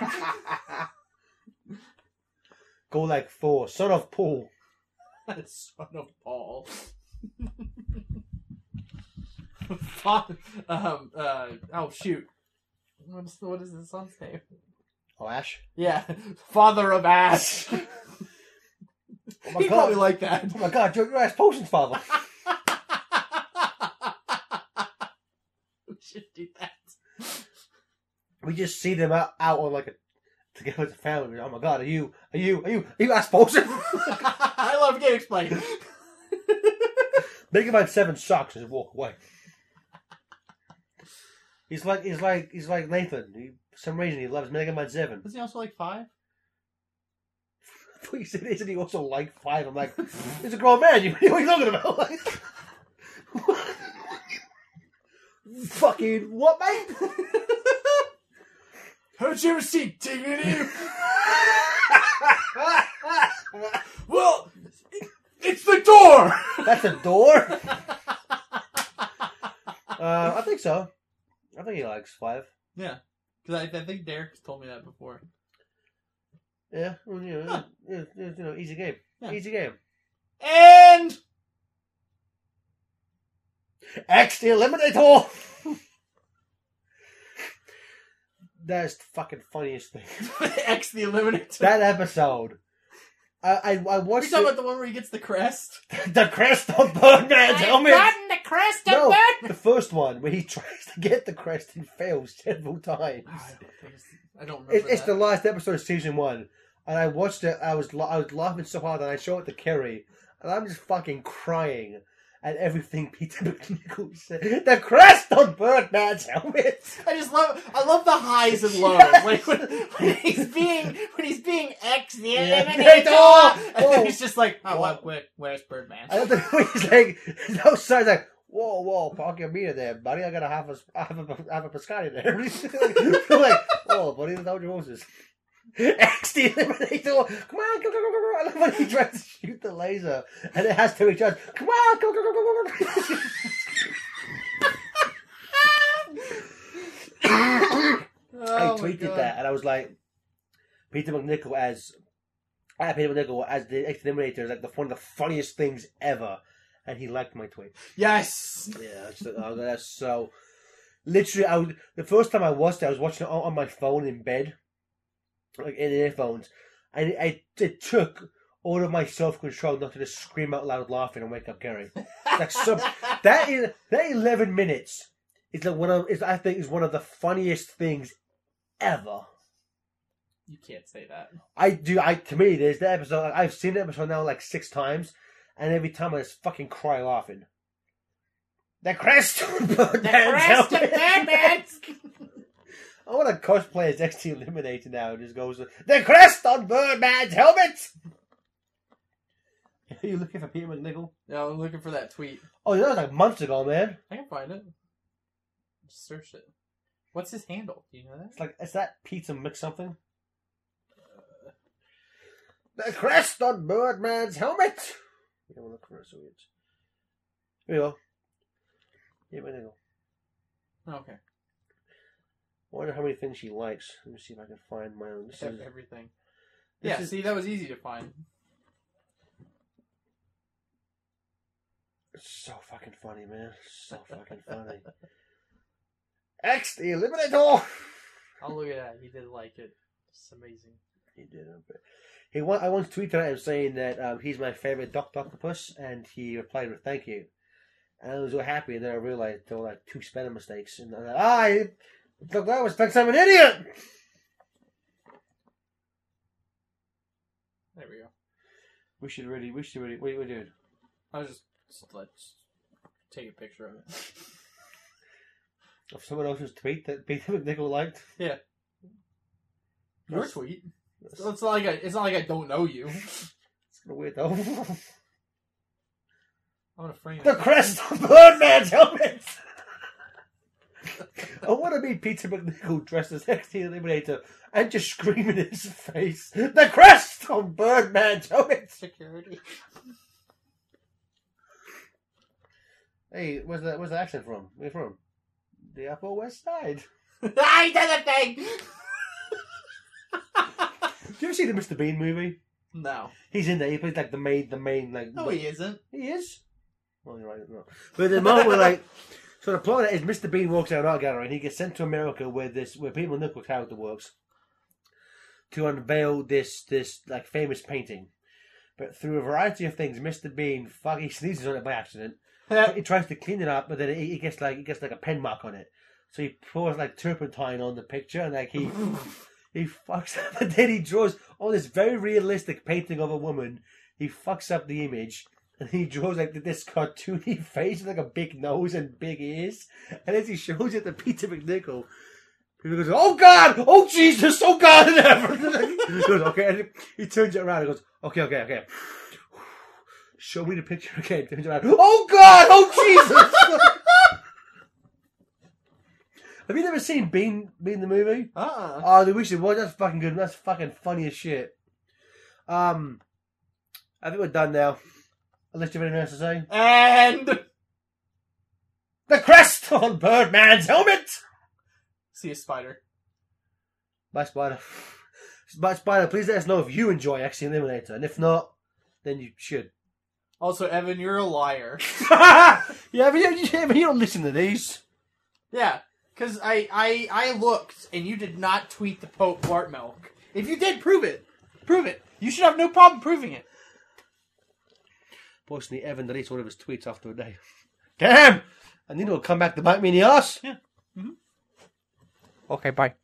Go like Thor, son of Paul. Son of Paul. Um. Uh. Oh shoot. What's the, what is his son's name? Oh, Ash. Yeah, Father of Ash. Oh my He'd god. probably like that. oh my god, you're, you're Ash Potion's father. we should do that. we just see them out, out on like a together as a family. Oh my god, are you are you are you are you Potion? I love getting explained. Make about seven socks and walk away. He's like he's like he's like Nathan. He, for some reason he loves Mega Man Seven. Isn't he also like five? I thought you said isn't he also like five? I'm like, he's a grown man. You what are you talking about? Like, fucking what, mate? Haven't you ever seen Dignity? well, it's the door. That's a door. Uh, I think so. I think he likes five. yeah, because I, I think Derek's told me that before. Yeah, well, you know, Huh. yeah, yeah, you know, easy game, Yeah. easy game. And X the Eliminator. That's the fucking funniest thing. X the Eliminator. That episode. I I, I Are watched you talking it- about the one where he gets the crest? the crest of Birdman's helmet. the crest No, the first one where he tries to get the crest and fails several times. I don't, it's- I don't remember. It, it's the last episode of season one, and I watched it. I was I was laughing so hard, and I showed it to Kerry, and I'm just fucking crying at everything Peter MacNicol said. The crest on Birdman's helmet. I just love. I love the highs and lows. like when, when he's being when he's being X the Yeah. Eliminator, Oh, and then he's just like, oh, What? Where, where's Birdman? I don't know. He's like no outside, like. Whoa, whoa, park your meter there, buddy. I gotta have a, have a, have a Piscati there. Like, oh, buddy, that's how Moses. X the Eliminator. Come on, go, go, go, go, go. I love when he tries to shoot the laser and it has to recharge. Come on, go, go, go, go, go, go. I Oh tweeted that and I was like, Peter MacNicol as uh, Peter MacNicol as the X Eliminator is like the one of the funniest things ever, and he liked my tweet. Yes. Yeah, that's, oh, that's so. Literally, I was the first time I watched it. I was watching it on, on my phone in bed, like in earphones, and it, it, took all of my self control not to just scream out loud laughing and wake up Gary. Like some that is that eleven minutes is like one of is I think is one of the funniest things ever. You can't say that. I do. I to me, there's the episode. I've seen the episode now like six times, and every time I just fucking cry laughing. The crest, the crest of! I want to cosplay as XT Eliminator now. Just goes the crest on Birdman's helmet. Are you looking for Peter MacNicol? Yeah, I'm looking for that tweet. Oh, that was like months ago, man. I can find it. Just search it. What's his handle? Do you know that? It's like is that Pizza Mix something? The crest on Birdman's helmet. Yeah, we'll look for it. So it's here we go. Peter MacNicol. Okay. I wonder how many things she likes. Let me see if I can find my own. This is, Everything. this yeah, is- see, that was easy to find. it's so fucking funny, man. So fucking funny. X the Eliminator. I'll look at that. He did like it. It's amazing. He did. He I once tweeted at him saying that um, he's my favorite Doctor Octopus, and he replied with "Thank you." And I was so happy, and then I realized there were like two spelling mistakes, and I'm like, "Ah, look, that was thinks I'm an idiot." There we go. We should really, we should really. What are you doing? I was just, just let's take a picture of it. Of someone else's tweet that Peter MacNicol liked. Yeah. Your That's- tweet. That's, So it's not like I, it's not like I don't know you. it's kind of weird though. I'm gonna frame the it. crest of Birdman's helmet. I want to be Peter MacNicol dressed as XT Eliminator and just scream in his face, "The crest on Birdman's helmet." Security. Hey, where's that? Where's the accent from? Where you from? The Upper West Side. I did the thing. Do you ever see the Mr. Bean movie? no, He's in there. He plays like the main, the main like. no, he isn't. He is. Well, you're right. No. But the moment where like, so the plot is Mr. Bean walks out of an art gallery and he gets sent to America where this where Peter MacNicol character works to unveil this this like famous painting. But through a variety of things, Mr. Bean fuck he sneezes on it by accident. He tries to clean it up, but then he he gets like he gets like a pen mark on it. So he pours like turpentine on the picture and like he he fucks up and then he draws on this very realistic painting of a woman. He fucks up the image and he draws like this cartoony face with like a big nose and big ears. And as he shows it to Peter MacNicol, he goes, "Oh God! Oh Jesus! Oh God!" And everything. he goes, "Okay." And he turns it around and goes, "Okay, okay, okay." Show me the picture again. Turns around. Oh God! Oh Jesus! Have you never seen Bean Bean the movie? Uh-uh. Oh, we should watch. That's fucking good. That's fucking funny as shit. Um, I think we're done now. Unless you have anything else to say. And The crest on Birdman's helmet. see a spider. Bye, Spider. Bye, Spider. Please let us know if you enjoy X Eliminator, and if not, then you should. Also, Evan, you're a liar. yeah, but you, yeah, but you don't listen to these. Yeah, because I, I I looked and you did not tweet the Pope Bart milk. If you did, prove it. Prove it. You should have no problem proving it. Personally, Evan deletes all of his tweets after a day. Damn! And then he'll come back to bite me in the ass. Yeah. Mhm. Okay, bye.